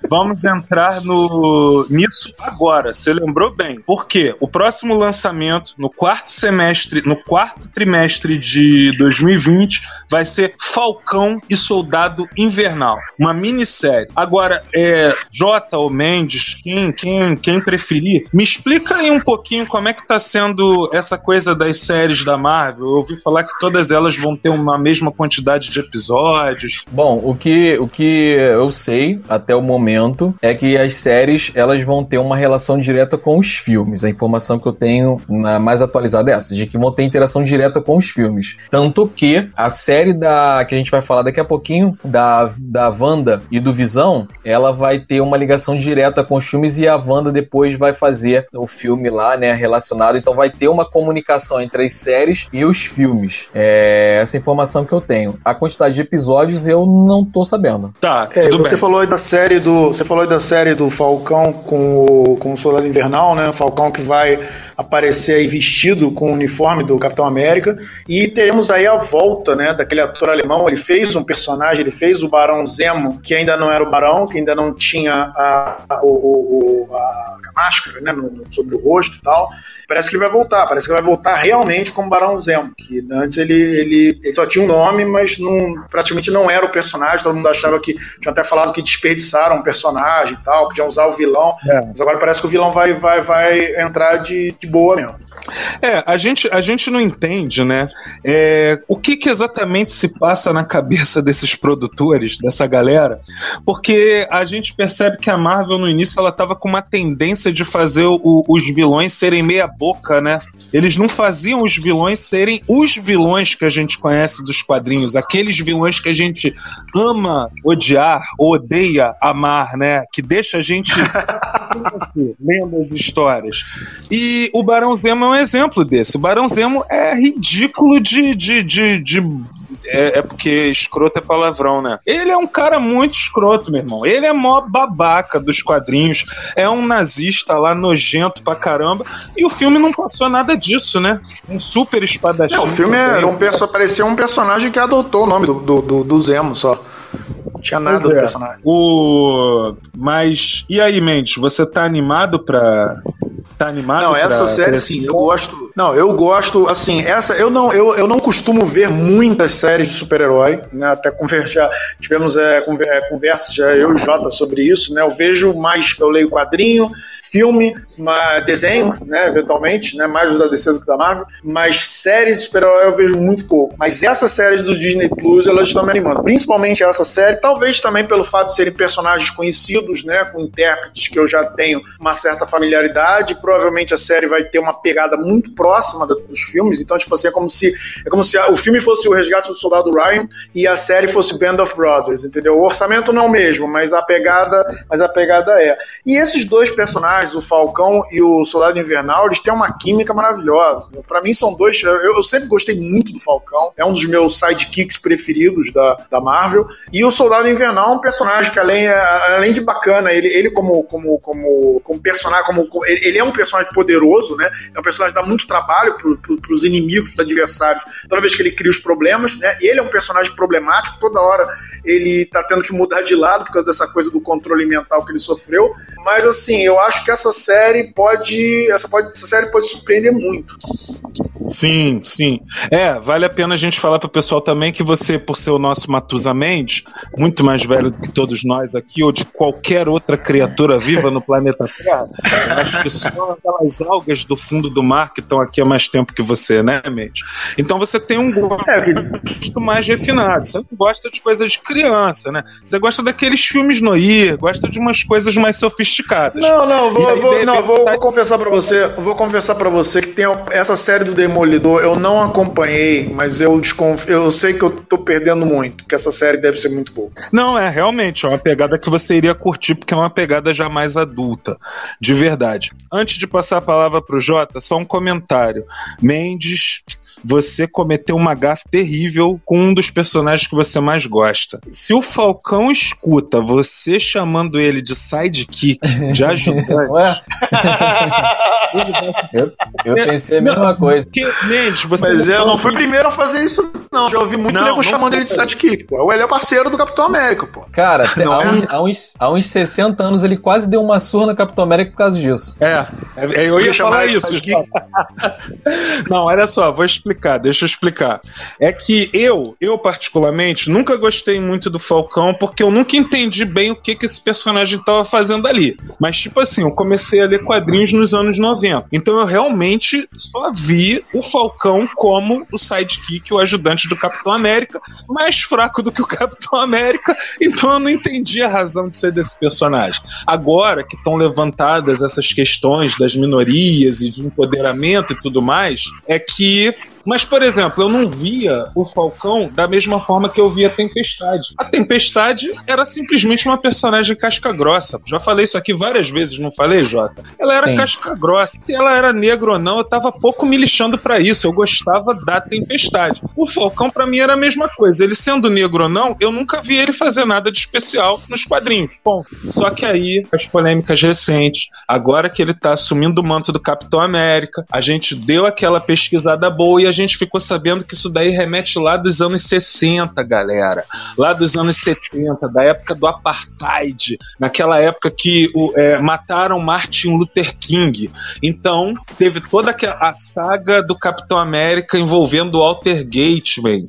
S1: vamos entrar no nisso agora. Você lembrou bem? Porque o próximo lançamento no quarto semestre, no quarto trimestre de 2020, vai ser Falcão e Soldado Invernal, uma minissérie. Agora, é J ou Mendes, quem, quem, quem preferir, me explica aí um pouquinho como é que tá sendo essa coisa das séries da Marvel. Eu ouvi falar que todas elas vão ter uma mesma quantidade de episódios.
S3: Bom, o que o que eu sei até o momento é que as séries elas vão ter uma relação direta com os filmes. A informação que eu tenho na mais atualizada é essa, de que vão ter interação direta com os filmes. Tanto que a série da que a gente vai falar daqui a pouquinho da da Wanda e do Visão, ela vai ter uma ligação direta com os filmes e a Wanda depois vai fazer o filme lá, né, relacionado. Então vai ter uma comunicação entre as séries e os filmes. É essa informação que eu tenho. A quantidade de episódios eu não tô sabendo.
S1: Tá,
S4: é, você bem. falou aí da série do, você falou da série do Falcão com o, com o Soldado Invernal, né? O Falcão que vai aparecer aí vestido com o uniforme do Capitão América. E teremos aí a volta, né, daquele ator alemão, ele fez um personagem, ele fez o Barão Zemo, que ainda não era o Barão, que ainda não tinha a, a, a, a máscara, né, no, sobre o rosto e tal, parece que ele vai voltar, parece que ele vai voltar realmente como Barão Zemo, que antes ele, ele, ele só tinha um nome, mas não, praticamente não era o personagem, todo mundo achava que, tinha até falado que desperdiçaram o personagem e tal, podiam usar o vilão, é. mas agora parece que o vilão vai, vai, vai entrar de, de boa mesmo.
S1: É, a gente, a gente não entende, né? É, o que, que exatamente se passa na cabeça desses produtores, dessa galera, porque a gente percebe que a Marvel no início ela tava com uma tendência de fazer o, os vilões serem meia boca, né? Eles não faziam os vilões serem os vilões que a gente conhece dos quadrinhos, aqueles vilões que a gente ama odiar, odeia amar, né? Que deixa a gente lendo as histórias. E o Barão Zemo é um exemplo desse. O Barão Zemo é ridículo de, de, de, de é, é, porque escroto é palavrão, né? Ele é um cara muito escroto, meu irmão. Ele é mó babaca dos quadrinhos. É um nazista lá nojento pra caramba. E o filme não passou nada disso, né? Um super espadachim. Não,
S4: o filme era um, parecia um personagem que adotou o nome do, do, do, do Zemo só tinha nada pois do é. personagem.
S1: O... Mas, e aí, Mendes, você tá animado pra. Tá animado
S4: Não, essa pra... série sim, eu gosto. Não, eu gosto, assim, essa. Eu não, eu, eu não costumo ver muitas séries de super-herói, né? Até conversar, tivemos é, é, conversas já eu e o Jota sobre isso, né? Eu vejo mais, eu leio quadrinho, filme, uma, desenho, né, eventualmente, né, mais da DC do que da Marvel, mas séries de super-herói eu vejo muito pouco. Mas essas séries do Disney Plus, elas estão me animando. Principalmente essa série, talvez também pelo fato de serem personagens conhecidos, né, com intérpretes que eu já tenho uma certa familiaridade. Provavelmente a série vai ter uma pegada muito próxima dos filmes, então, tipo assim, é como se, é como se o filme fosse o Resgate do Soldado Ryan e a série fosse Band of Brothers, entendeu? O orçamento não é o mesmo, mas a pegada, mas a pegada é. E esses dois personagens, o Falcão e o Soldado Invernal, eles têm uma química maravilhosa. Para mim são dois, eu, eu, sempre gostei muito do Falcão, é um dos meus sidekicks preferidos da, da Marvel. E o Soldado Invernal é um personagem que além, além de bacana, ele, ele como, como, como, como personagem, como, ele é um personagem poderoso, né? É um personagem que dá muito trabalho pro, pro, pros inimigos, pros adversários, toda vez que ele cria os problemas, né? Ele é um personagem problemático, toda hora ele tá tendo que mudar de lado por causa dessa coisa do controle mental que ele sofreu. Mas assim, eu acho que essa série pode. Essa, pode, essa série pode surpreender muito.
S1: Sim, sim. É, vale a pena a gente falar pro pessoal também que você, por ser o nosso Matusa Mendes, muito mais velho do que todos nós aqui, ou de qualquer outra criatura viva no planeta Terra, acho que só aquelas algas do fundo do mar que estão aqui há mais tempo que você, né, Mendes? Então você tem um gosto é, mais refinado. Você não gosta de coisas de criança, né? Você gosta daqueles filmes noir, gosta de umas coisas mais sofisticadas.
S4: Não, não, vou, aí, vou, não, vou, vou confessar para você, vou confessar para você que tem essa série do Demolidor, eu não acompanhei, mas eu desconfio, eu sei que eu tô perdendo muito, que essa série deve ser muito boa.
S1: Não, é realmente é uma pegada que você iria curtir porque é uma pegada já mais adulta, de verdade. Antes de passar a palavra pro Jota, só um comentário. Mendes você cometeu uma gafe terrível com um dos personagens que você mais gosta. Se o Falcão escuta você chamando ele de sidekick, de ajudante.
S3: eu, eu pensei a mesma não, coisa. Porque,
S4: Mendes, você Mas eu não fui o primeiro a fazer isso, não. Já ouvi muito nego chamando ele de sidekick, pô. Ele é parceiro do Capitão América, pô.
S3: Cara, há, um, há, uns, há uns 60 anos ele quase deu uma surra no Capitão América por causa disso.
S1: É, é eu ia falar isso. não, olha só, vou explicar explicar, deixa eu explicar. É que eu, eu particularmente, nunca gostei muito do Falcão porque eu nunca entendi bem o que, que esse personagem estava fazendo ali. Mas, tipo assim, eu comecei a ler quadrinhos nos anos 90. Então eu realmente só vi o Falcão como o sidekick, o ajudante do Capitão América, mais fraco do que o Capitão América. Então eu não entendi a razão de ser desse personagem. Agora que estão levantadas essas questões das minorias e de empoderamento e tudo mais, é que mas, por exemplo, eu não via o Falcão da mesma forma que eu via a Tempestade. A Tempestade era simplesmente uma personagem casca grossa. Já falei isso aqui várias vezes, não falei, Jota? Ela era Sim. casca grossa. Se ela era negra ou não, eu tava pouco me lixando para isso. Eu gostava da Tempestade. O Falcão, para mim, era a mesma coisa. Ele sendo negro ou não, eu nunca vi ele fazer nada de especial nos quadrinhos. Bom, só que aí, as polêmicas recentes, agora que ele tá assumindo o manto do Capitão América, a gente deu aquela pesquisada boa e a gente ficou sabendo que isso daí remete lá dos anos 60, galera. Lá dos anos 70, da época do apartheid, naquela época que o, é, mataram Martin Luther King. Então, teve toda a saga do Capitão América envolvendo o Walter Gateman.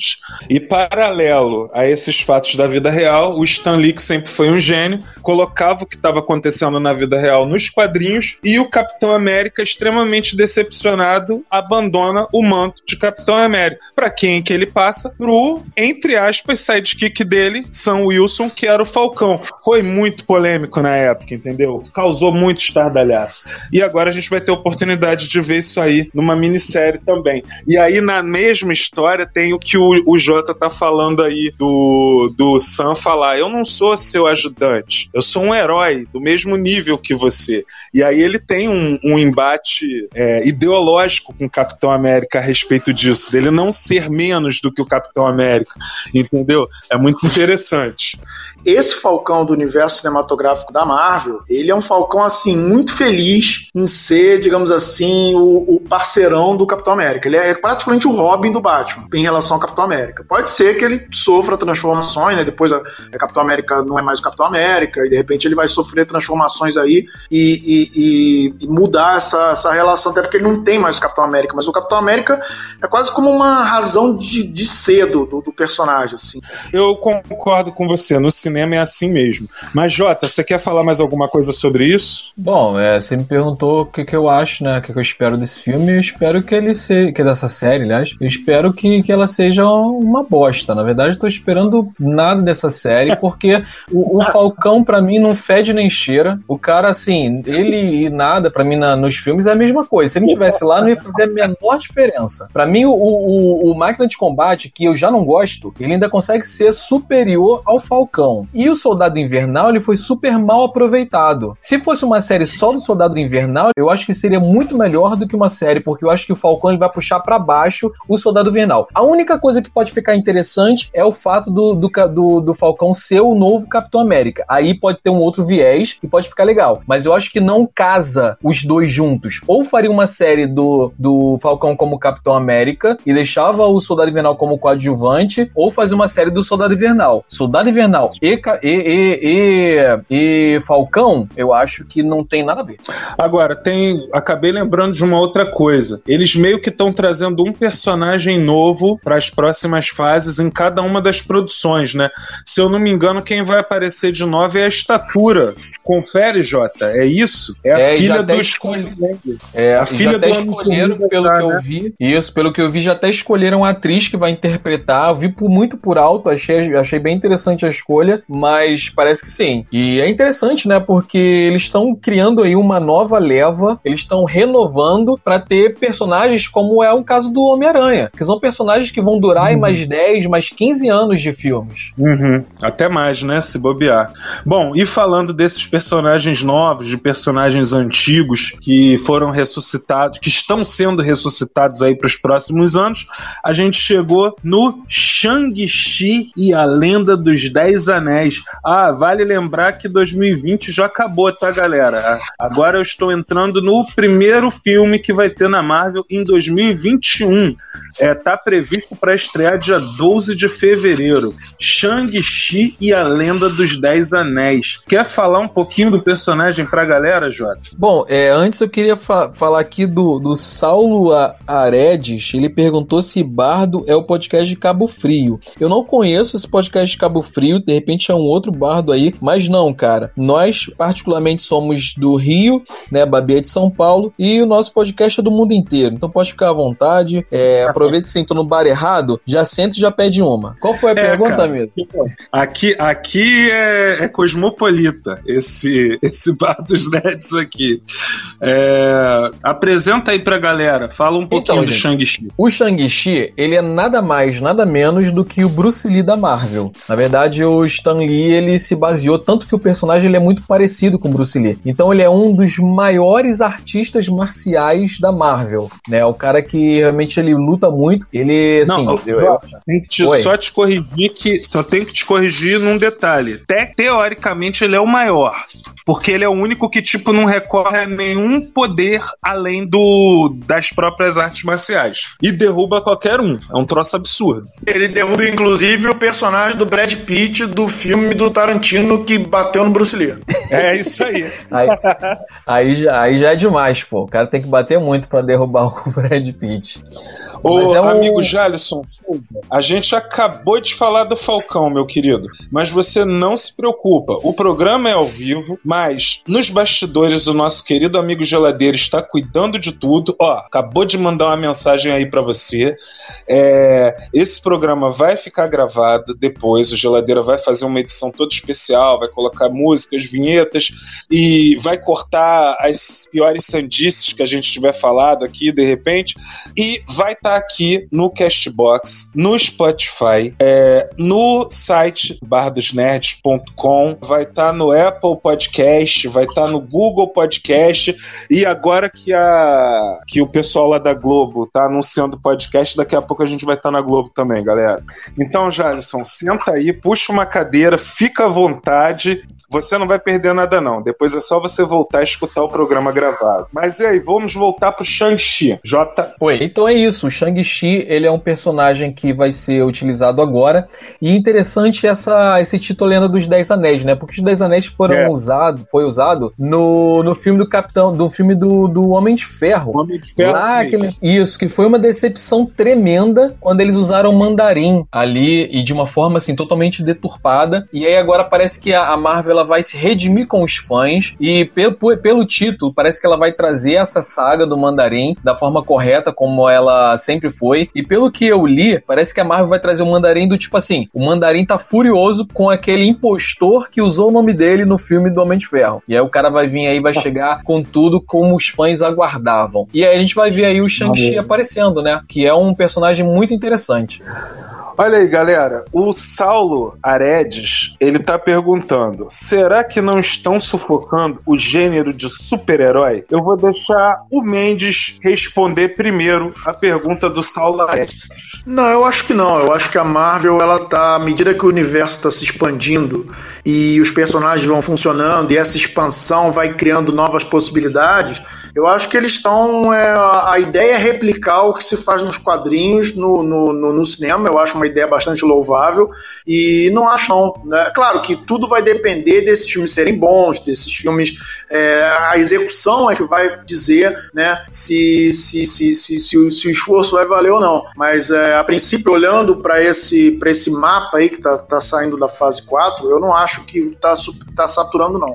S1: E paralelo a esses fatos da vida real, o Stan Lee, que sempre foi um gênio, colocava o que estava acontecendo na vida real nos quadrinhos e o Capitão América, extremamente decepcionado, abandona o manto de Capitão América. Para quem que ele passa? Pro, entre aspas, sidekick dele, Sam Wilson, que era o Falcão. Foi muito polêmico na época, entendeu? Causou muito estardalhaço. E agora a gente vai ter oportunidade de ver isso aí numa minissérie também. E aí, na mesma história, tem o que o, o Jota tá falando aí do, do Sam falar: Eu não sou seu ajudante, eu sou um herói do mesmo nível que você. E aí ele tem um, um embate é, ideológico com o Capitão América a respeito disso, dele não ser menos do que o Capitão América, entendeu? É muito interessante.
S4: Esse Falcão do universo cinematográfico da Marvel, ele é um Falcão assim muito feliz em ser, digamos assim, o, o parceirão do Capitão América. Ele é praticamente o Robin do Batman em relação ao Capitão América. Pode ser que ele sofra transformações, né? Depois a, a Capitão América não é mais o Capitão América e de repente ele vai sofrer transformações aí e, e, e, mudar essa, essa relação, até porque ele não tem mais o Capitão América, mas o Capitão América é quase como uma razão de, de ser do, do, do personagem, assim.
S1: Eu concordo com você, no cinema é assim mesmo. Mas, Jota, você quer falar mais alguma coisa sobre isso?
S3: Bom, é, você me perguntou o que, que eu acho, né? O que, que eu espero desse filme. Eu espero que ele seja. Que dessa série, aliás. Eu espero que, que ela seja uma bosta. Na verdade, eu tô esperando nada dessa série, porque o, o Falcão, para mim, não fede nem cheira. O cara, assim, ele e nada, para mim, na, nos filmes é a mesma coisa. Se ele estivesse lá, não ia fazer a menor diferença. Para mim, o, o, o Máquina de Combate, que eu já não gosto, ele ainda consegue ser superior ao Falcão. E o Soldado Invernal, ele foi super mal aproveitado. Se fosse uma série só do Soldado Invernal, eu acho que seria muito melhor do que uma série, porque eu acho que o Falcão ele vai puxar para baixo o Soldado Invernal. A única coisa que pode ficar interessante é o fato do, do, do, do Falcão ser o novo Capitão América. Aí pode ter um outro viés e pode ficar legal. Mas eu acho que não casa os dois juntos. Ou faria uma série do, do Falcão como Capitão América e deixava o Soldado Invernal como coadjuvante, ou fazer uma série do Soldado Invernal. Soldado Invernal e, e, e, e, Falcão, eu acho que não tem nada a ver.
S1: Agora, tem. Acabei lembrando de uma outra coisa. Eles meio que estão trazendo um personagem novo para as próximas fases em cada uma das produções, né? Se eu não me engano, quem vai aparecer de novo é a estatura. Confere, Jota. É isso? É a
S3: é,
S1: filha
S3: do escolhe... É, a filha do escolheram, pelo que eu né? vi. Isso, pelo que eu vi, já até escolheram a atriz que vai interpretar. Eu vi por, muito por alto, achei, achei bem interessante a escolha, mas parece que sim. E é interessante, né? Porque eles estão criando aí uma nova leva, eles estão renovando para ter personagens como é o caso do Homem-Aranha, que são personagens que vão durar uhum. mais 10, mais 15 anos de filmes.
S1: Uhum. Até mais, né? Se bobear. Bom, e falando desses personagens novos, de personagens antigos que foram ressuscitados, que estão sendo ressuscitados aí para os próximos anos, a gente chegou no Shang-Chi e a Lenda dos Dez Anéis. Ah, vale lembrar que 2020 já acabou, tá, galera? Agora eu estou entrando no primeiro filme que vai ter na Marvel em 2021. É, tá previsto para estrear dia 12 de fevereiro. Shang-Chi e a Lenda dos Dez Anéis. Quer falar um pouquinho do personagem pra galera, Jota?
S3: Bom, é, antes eu queria fa falar aqui do, do Saulo Aredes. Ele perguntou se Bardo é o podcast de Cabo Frio. Eu não conheço esse podcast de Cabo Frio, de repente é um outro bardo aí, mas não, cara. Nós, particularmente, somos do Rio, né? Babia de São Paulo, e o nosso podcast é do mundo inteiro. Então pode ficar à vontade. É, aproveita se sentou no bar errado, já senta e já pede uma. Qual foi a é, pergunta, cara, mesmo?
S1: Aqui, aqui é, é, cosmopolita, esse, esse bar dos nerds aqui. É, apresenta aí pra galera, fala um pouquinho então, do Shang-Chi.
S3: O Shang-Chi, ele é nada mais, nada menos do que o Bruce Lee da Marvel. Na verdade, o Stan Lee, ele se baseou, tanto que o personagem ele é muito parecido com o Bruce Lee. Então ele é um dos maiores artistas marciais da Marvel, né? O cara que realmente ele luta muito. Ele, assim,
S1: Não, eu, eu, tem que te, só te corrigir que só tem que te corrigir num detalhe. Te, teoricamente ele é o maior, porque ele é o único que tipo não recorre a nenhum poder além do das próprias artes marciais e derruba qualquer um. É um troço absurdo.
S4: Ele derruba inclusive o personagem do Brad Pitt do filme do Tarantino que bateu no Bruce Lee.
S1: É isso aí.
S3: aí, aí, já, aí já é demais, pô. O cara tem que bater muito para derrubar o Brad Pitt.
S1: Ô, é um... amigo Jalisson a gente acabou de falar do Falcão, meu querido. Mas você não se preocupa. O programa é ao vivo, mas nos bastidores o nosso querido amigo Geladeira está cuidando de tudo. Ó, acabou de mandar uma mensagem aí para você. É, esse programa vai ficar gravado depois. O Geladeira vai fazer uma edição toda especial, vai colocar músicas, vinhetas e vai cortar as piores sandices que a gente tiver falado aqui de repente. E vai estar tá aqui no Castbox, no Spotify, é, no site bardosnerds.com, vai estar tá no Apple Podcast, vai estar tá no Google Podcast e agora que a que o pessoal lá da Globo tá anunciando o podcast, daqui a pouco a gente vai estar tá na Globo também, galera. Então, Jalisson, senta aí, puxa uma cadeira, fica à vontade. Você não vai perder nada, não. Depois é só você voltar e escutar o programa gravado. Mas e aí, vamos voltar pro Shang-Chi. J.
S3: Oi, então é isso. O Shang-Chi, ele é um personagem que vai ser utilizado agora. E interessante essa, esse título Lenda dos Dez Anéis, né? Porque os Dez Anéis foram
S1: É.
S3: usados, foi usado no, no filme do Capitão, do filme do, do Homem de Ferro.
S1: Homem de Ferro
S3: Lá, aquele, isso, que foi uma decepção tremenda quando eles usaram mandarim ali e de uma forma assim totalmente deturpada. E aí agora parece que a, a Marvel ela vai se redimir com os fãs e pelo, pelo título parece que ela vai trazer essa saga do mandarim da forma correta como ela sempre foi. E pelo que eu li, parece que a Marvel vai trazer o mandarim do tipo assim, o mandarim tá furioso com aquele impostor que usou o nome dele no filme do Homem de Ferro. E aí o cara vai vir aí vai chegar com tudo como os fãs aguardavam. E aí a gente vai ver aí o Shang-Chi aparecendo, né? Que é um personagem muito interessante.
S1: Olha aí, galera. O Saulo Aredes, ele tá perguntando: será que não estão sufocando o gênero de super-herói? Eu vou deixar o Mendes responder primeiro a pergunta do Saulo Aredes.
S4: Não, eu acho que não. Eu acho que a Marvel, ela tá, à medida que o universo está se expandindo e os personagens vão funcionando e essa expansão vai criando novas possibilidades, eu acho que eles estão. é, a ideia é replicar o que se faz nos quadrinhos no, no, no- no cinema. Eu acho uma ideia bastante louvável e não acho não. Né? Claro que tudo vai depender desses filmes serem bons, desses filmes. é, a execução é que vai dizer né, se, se, se, se, se o, se o esforço vai valer ou não. Mas é, a princípio, olhando para esse, pra esse mapa aí que tá, tá saindo da fase 4, eu não acho que tá, su- tá saturando, não.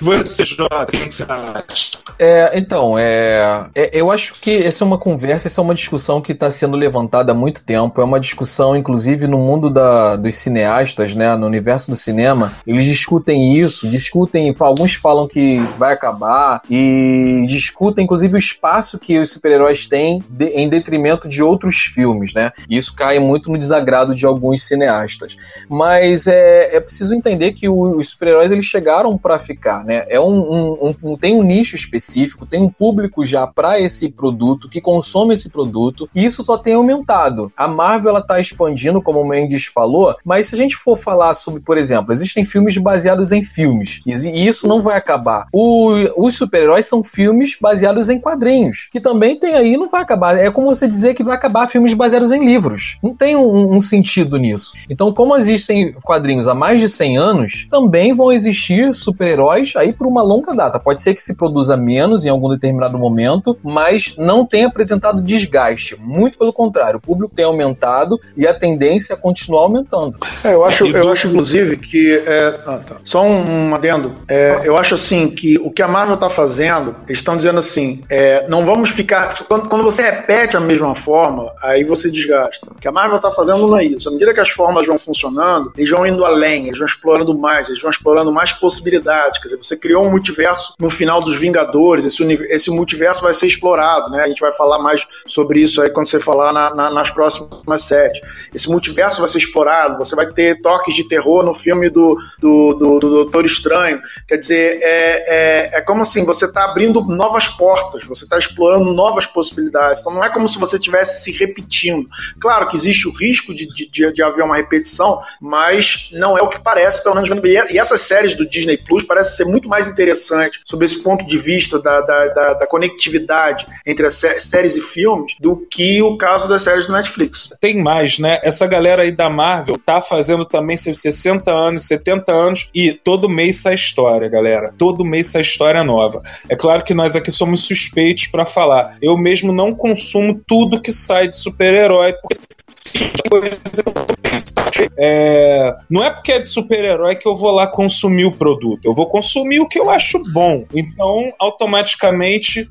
S1: Você, Jota, o que você acha?
S3: É, então, é, é- eu acho que essa é uma conversa, essa é uma discussão que está sendo levantada há muito tempo. É uma discussão, inclusive, no mundo da- dos cineastas, né, no universo do cinema. Eles discutem isso, discutem. Alguns falam que vai acabar e discutem, inclusive, o espaço que os super-heróis têm de- em detrimento de outros filmes, né? E isso cai muito no desagrado de alguns cineastas. Mas é, é preciso entender que o- os super-heróis eles chegaram para ficar, né? É um, um- um- tem um nicho específico, tem um público já para esse produto que consome esse produto e isso só tem aumentado. A Marvel ela tá expandindo, como o Mendes falou, mas se a gente for falar sobre, por exemplo, existem filmes baseados em filmes e e isso não vai acabar. O- os super-heróis são filmes baseados em quadrinhos, que também tem aí não vai acabar. É como você dizer que vai acabar filmes baseados em livros. Não tem um, um sentido nisso. Então, como existem quadrinhos há mais de 100 anos, também vão existir super-heróis aí por uma longa data. Pode ser que se produza menos em algum determinado momento, mas não tem apresentado desgaste. Muito pelo contrário, o público tem aumentado e a tendência é continuar aumentando.
S4: É, eu acho, eu acho inclusive que. é, ah, tá. Só um, um adendo. É, eu acho assim que o que a Marvel tá fazendo, eles estão dizendo assim: é, não vamos ficar. Quando, quando você repete a mesma fórmula, aí você desgasta. O que a Marvel tá fazendo não é isso. À medida que as fórmulas vão funcionando, eles vão indo além, eles vão explorando mais, eles vão explorando mais possibilidades. Quer dizer, você criou um multiverso no final dos Vingadores, esse, esse multiverso vai ser explorado, né? A gente vai falar mais sobre isso aí quando você falar na- na- nas próximas séries. Esse multiverso vai ser explorado, você vai ter toques de terror no filme do, do, do, do Doutor Estranho. Quer dizer, é, é, é como assim, você está abrindo novas portas, você está explorando novas possibilidades. Então não é como se você estivesse se repetindo. Claro que existe o risco de, de, de- haver uma repetição, mas não é o que parece, pelo menos. E essas séries do Disney Plus parecem ser muito mais interessantes sobre esse ponto de vista da, da, da, da conectividade entre as sé- séries e filmes do que o caso das séries do Netflix.
S1: Tem mais, né? Essa galera aí da Marvel tá fazendo também seus 60 anos, 70 anos e todo mês sai história, galera. Todo mês sai história nova. É claro que nós aqui somos suspeitos pra falar. Eu mesmo não consumo tudo que sai de super-herói, porque é, não é porque é de super-herói que eu vou lá consumir o produto. Eu vou consumir o que eu acho bom. Então, automaticamente,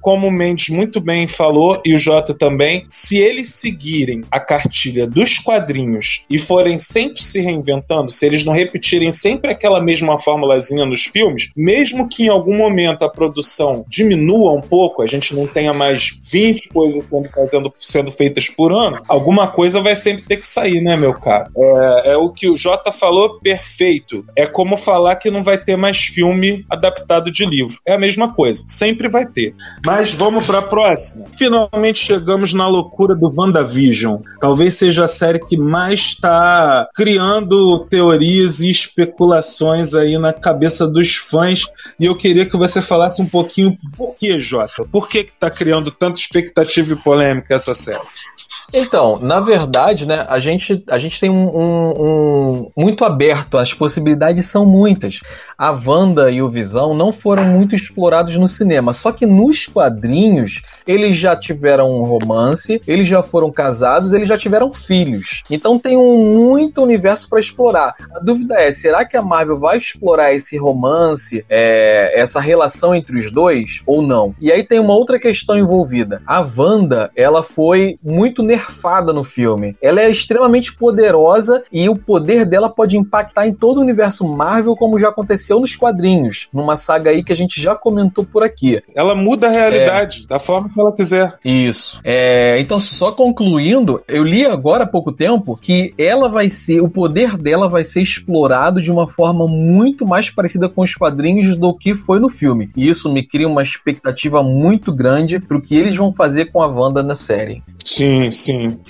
S1: como o Mendes muito bem falou, e o Jota também, se eles seguirem a cartilha dos quadrinhos e forem sempre se reinventando, se eles não repetirem sempre aquela mesma formulazinha nos filmes, mesmo que em algum momento a produção diminua um pouco, a gente não tenha mais 20 coisas sendo, fazendo, sendo feitas por ano, alguma coisa vai sempre ter que sair, né, meu cara? É, é o que o Jota falou, perfeito. É como falar que não vai ter mais filme adaptado de livro. É a mesma coisa, sempre vai ter. Mas vamos para a próxima. Finalmente chegamos na loucura do WandaVision. Talvez seja a série que mais está criando teorias e especulações aí na cabeça dos fãs. E eu queria que você falasse um pouquinho por que, Jota? Por que está criando tanta expectativa e polêmica essa série?
S3: Então, na verdade, né, a gente, a gente tem um, um, um, muito aberto, as possibilidades são muitas. A Wanda e o Visão não foram muito explorados no cinema, só que nos quadrinhos eles já tiveram um romance, eles já foram casados, eles já tiveram filhos. Então tem um muito universo para explorar. A dúvida é, será que a Marvel vai explorar esse romance, é, essa relação entre os dois ou não? E aí tem uma outra questão envolvida. A Wanda, ela foi muito nervosa nerfada no filme. Ela é extremamente poderosa e o poder dela pode impactar em todo o universo Marvel, como já aconteceu nos quadrinhos, numa saga aí que a gente já comentou por aqui.
S1: Ela muda a realidade é... da forma que ela quiser.
S3: Isso. É... Então, só concluindo, eu li agora há pouco tempo que ela vai ser, o poder dela vai ser explorado de uma forma muito mais parecida com os quadrinhos do que foi no filme. E isso me cria uma expectativa muito grande pro que eles vão fazer com a Wanda na série.
S1: Sim, sim. Sim.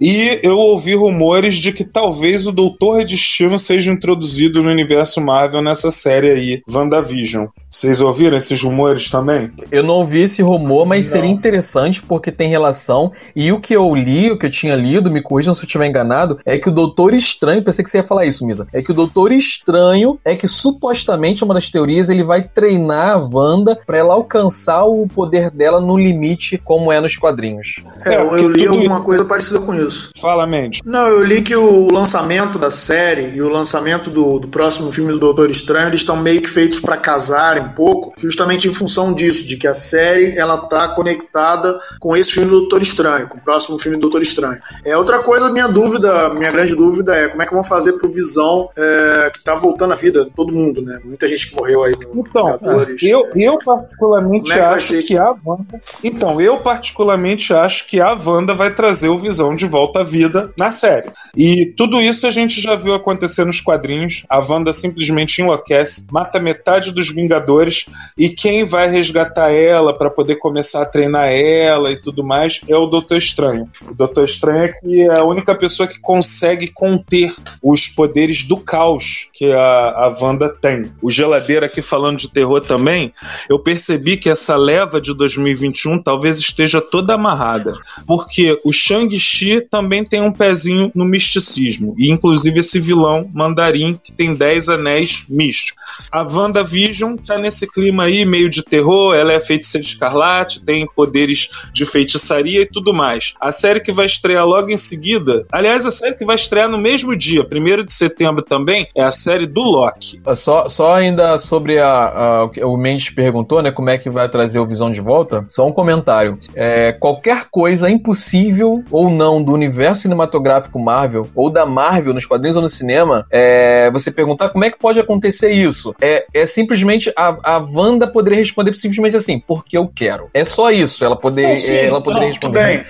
S1: E eu ouvi rumores de que talvez o Doutor Destino seja introduzido no universo Marvel nessa série aí, WandaVision. Vocês ouviram esses rumores também?
S3: Eu não ouvi esse rumor, mas não. seria interessante porque tem relação. E o que eu li, o que eu tinha lido, me corrijam se eu estiver enganado, é que o Doutor Estranho, pensei que você ia falar isso, Misa, é que o Doutor Estranho é que supostamente, uma das teorias, ele vai treinar a Wanda para ela alcançar o poder dela no limite, como é nos quadrinhos.
S4: É, eu, eu li alguma coisa parecida com isso.
S1: Fala, Mendes.
S4: Não, eu li que o lançamento da série e o lançamento do, do próximo filme do Doutor Estranho, eles estão meio que feitos para casarem um pouco, justamente em função disso, de que a série ela tá conectada com esse filme do Doutor Estranho, com o próximo filme do Doutor Estranho. É outra coisa, minha dúvida, minha grande dúvida é como é que vão fazer pro Visão é, que tá voltando à vida, todo mundo, né? Muita gente que morreu aí no
S1: Então, eu, eu particularmente é acho que a Wanda. Então, eu particularmente acho que a Wanda vai trazer o Visão de volta à vida na série. E tudo isso a gente já viu acontecer nos quadrinhos. A Wanda simplesmente enlouquece, mata metade dos Vingadores e quem vai resgatar ela para poder começar a treinar ela e tudo mais é o Doutor Estranho. O Doutor Estranho é que é a única pessoa que consegue conter os poderes do caos que a, a Wanda tem. O Geladeira aqui falando de terror também, eu percebi que essa leva de 2021 talvez esteja toda amarrada. Porque o Shang-Chi também tem um pezinho no misticismo. E inclusive esse vilão mandarim que tem 10 anéis místicos. A WandaVision tá nesse clima aí, meio de terror, ela é feiticeira escarlate, tem poderes de feitiçaria e tudo mais. A série que vai estrear logo em seguida, aliás, a série que vai estrear no mesmo dia, 1 de setembro também, é a série do Loki.
S3: Só, só ainda sobre a, a o Mendes perguntou, né, como é que vai trazer o Visão de volta, só um comentário. É, qualquer coisa impossível ou não do universo cinematográfico Marvel, ou da Marvel nos quadrinhos ou no cinema, é, você perguntar como é que pode acontecer isso. É, é simplesmente a, a Wanda poderia responder simplesmente assim, porque eu quero. É só isso, ela, poder, não, sim, ela poderia não, responder.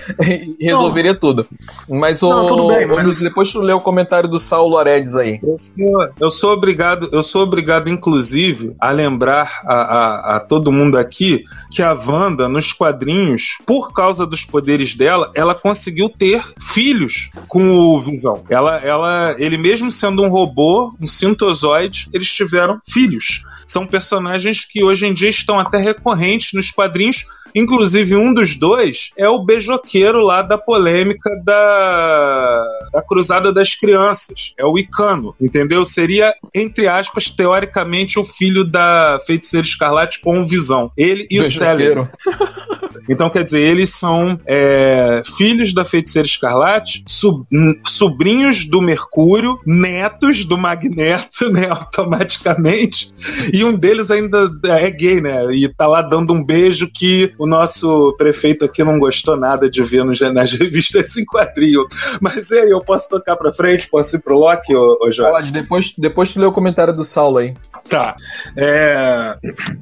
S3: e resolveria não. tudo. Mas, o, não, bem, mas... depois tu lê o comentário do Saulo Aredes aí.
S1: Eu sou, eu sou obrigado, eu sou obrigado, inclusive, a lembrar a, a, a todo mundo aqui que a Wanda, nos quadrinhos, por causa dos poderes dela, ela conseguiu ter filhos com o Visão. Ela, ela, ele mesmo sendo um robô, um sintozoide, eles tiveram filhos. São personagens que hoje em dia estão até recorrentes nos quadrinhos. Inclusive, um dos dois é o beijoqueiro lá da polêmica da, da Cruzada das Crianças. É o Icano, entendeu? Seria, entre aspas, teoricamente, o filho da Feiticeira Escarlate com Visão. Ele e o Celery. Então, quer dizer, eles são é, filhos da Feiticeira Escarlate, sub, sobrinhos do Mercúrio, netos do Magneto, né, automaticamente, e um deles ainda é gay, né, e tá lá dando um beijo que o nosso prefeito aqui não gostou nada de ver nos, nas revistas em quadril. Mas aí, eu posso tocar pra frente? Posso ir pro Loki, ô, ô Jorge?
S3: Depois, depois tu lê o comentário do Saulo aí.
S1: Tá. É...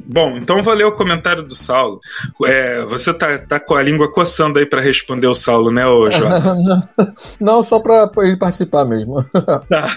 S1: Bom, então vou ler o comentário do Saulo. É, você tá, tá com a língua coçando aí para responder o Saulo, né, ô Jorge?
S3: não, não, só pra ele participar mesmo.
S1: Tá.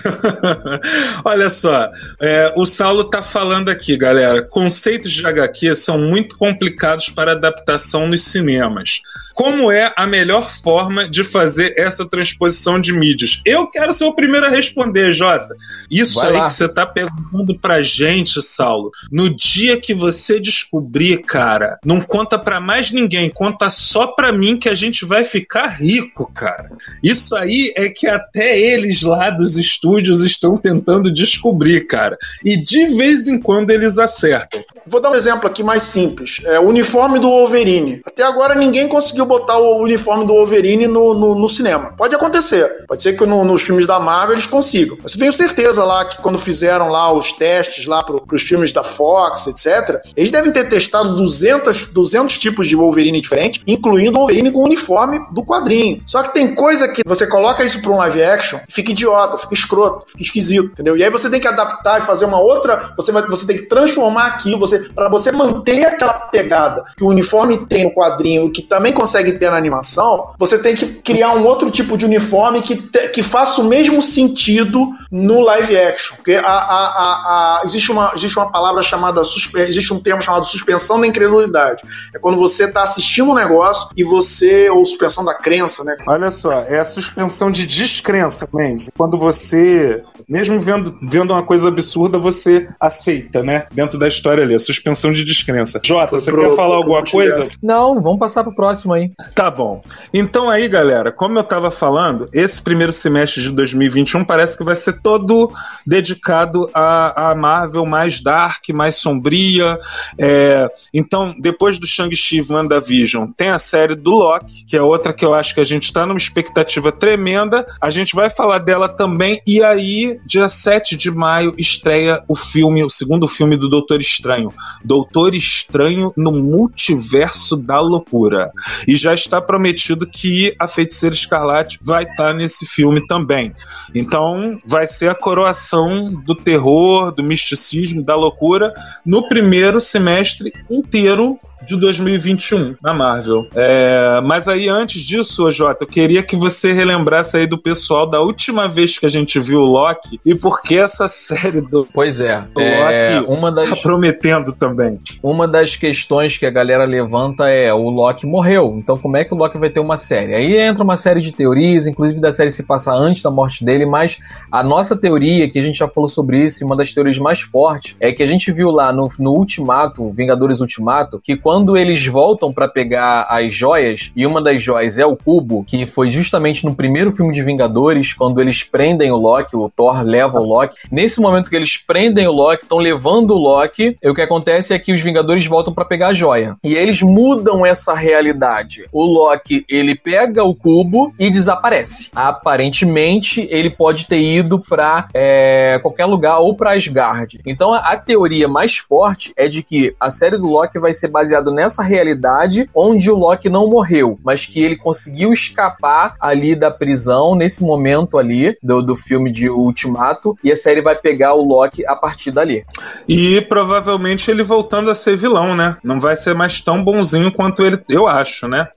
S1: Olha só, é, o Saulo tá falando aqui, galera. Conceitos de HQ são muito complicados para adaptação nos cinemas. Como é a melhor forma de fazer essa transposição de mídias? Eu quero ser o primeiro a responder, Jota. Isso
S3: Vai
S1: aí
S3: lá.
S1: que você tá perguntando pra gente, Saulo. No dia que você descobrir, cara, não conta pra mais ninguém, conta só pra mim que a gente vai ficar rico, cara. Isso aí é que até eles lá dos estúdios estão tentando descobrir, cara. E de vez em quando eles acertam.
S4: Vou dar um exemplo aqui mais simples. É, o uniforme do Wolverine. Até agora ninguém conseguiu botar o uniforme do Wolverine no, no, no cinema. Pode acontecer. Pode ser que no- nos filmes da Marvel eles consigam. Mas eu tenho certeza lá que quando fizeram lá os testes lá pro, pros filmes da Fox, etc., eles devem ter testado 200, 200 tipos de Wolverine diferentes, incluindo o Wolverine com o uniforme do quadrinho. Só que tem coisa que você coloca isso pra um live action, fica idiota, fica escroto, fica esquisito, entendeu? E aí você tem que adaptar e fazer uma outra, você vai, você tem que transformar aquilo, você para você manter aquela pegada que o uniforme tem no quadrinho, que também consegue ter na animação, você tem que criar um outro tipo de uniforme que, te- que faça o mesmo sentido no live action. Porque a, a- a- a- existe, uma, existe uma palavra chamada, existe um termo chamado suspensão da incredulidade. É quando você está assistindo um negócio e você, ou suspensão da crença, né?
S1: Olha só, é a suspensão de descrença, Mendes. Quando você, mesmo vendo, vendo uma coisa absurda, você aceita, né? Dentro da história ali, a suspensão de descrença. Jota,
S4: Foi
S1: você
S4: pro-
S1: quer falar
S4: pro
S1: alguma
S4: multiverso.
S1: coisa?
S3: Não, vamos passar pro próximo aí.
S1: Tá bom. Então aí, galera, como eu tava falando, esse primeiro semestre de 2021 parece que vai ser todo dedicado à, à Marvel mais dark, mais sombria. É, então, depois do Shang-Chi WandaVision, tem a série do Loki, que é outra que eu acho que a gente tá numa expectativa tremenda. A gente vai falar dela também. E aí, dia 7 de maio, estreia o filme, o segundo filme do Doutor Estranho. Doutor Estranho no Multiverso da Loucura. E já está prometido que a Feiticeira Escarlate vai estar nesse filme também. Então, vai ser a coroação do terror, do misticismo, da loucura no primeiro semestre inteiro de 2021 na Marvel. É, mas aí, antes disso, Jota, eu queria que você relembrasse aí do pessoal da última vez que a gente viu o Loki e por que essa série do
S3: Pois é,
S1: O
S3: é
S1: Loki
S3: uma das
S1: tá prometendo também.
S3: uma das questões que a galera levanta é o Loki morreu, então como é que o Loki vai ter uma série? Aí entra uma série de teorias, inclusive da série se passar antes da morte dele, mas a nossa teoria, que a gente já falou sobre isso, e uma das teorias mais fortes, é que a gente viu lá no, no Ultimato, Vingadores Ultimato, que quando eles voltam pra pegar as joias, e uma das joias é o cubo, que foi justamente no primeiro filme de Vingadores, quando eles prendem o Loki, o Thor leva o Loki. Nesse momento que eles prendem o Loki, estão levando o Loki, o que acontece é que os Vingadores voltam pra pegar a joia. E eles mudam essa realidade. O Loki, ele pega o cubo e desaparece. Aparentemente, ele pode ter ido pra é, qualquer lugar ou pra Asgard. Então, a teoria mais forte é de que a série do Loki vai ser baseada nessa realidade onde o Loki não morreu, mas que ele conseguiu escapar ali da prisão nesse momento ali do, do filme de Ultimato e a série vai pegar o Loki a partir dali.
S1: E provavelmente ele voltando a ser vilão, né? Não vai ser mais tão bonzinho quanto ele, eu acho, né?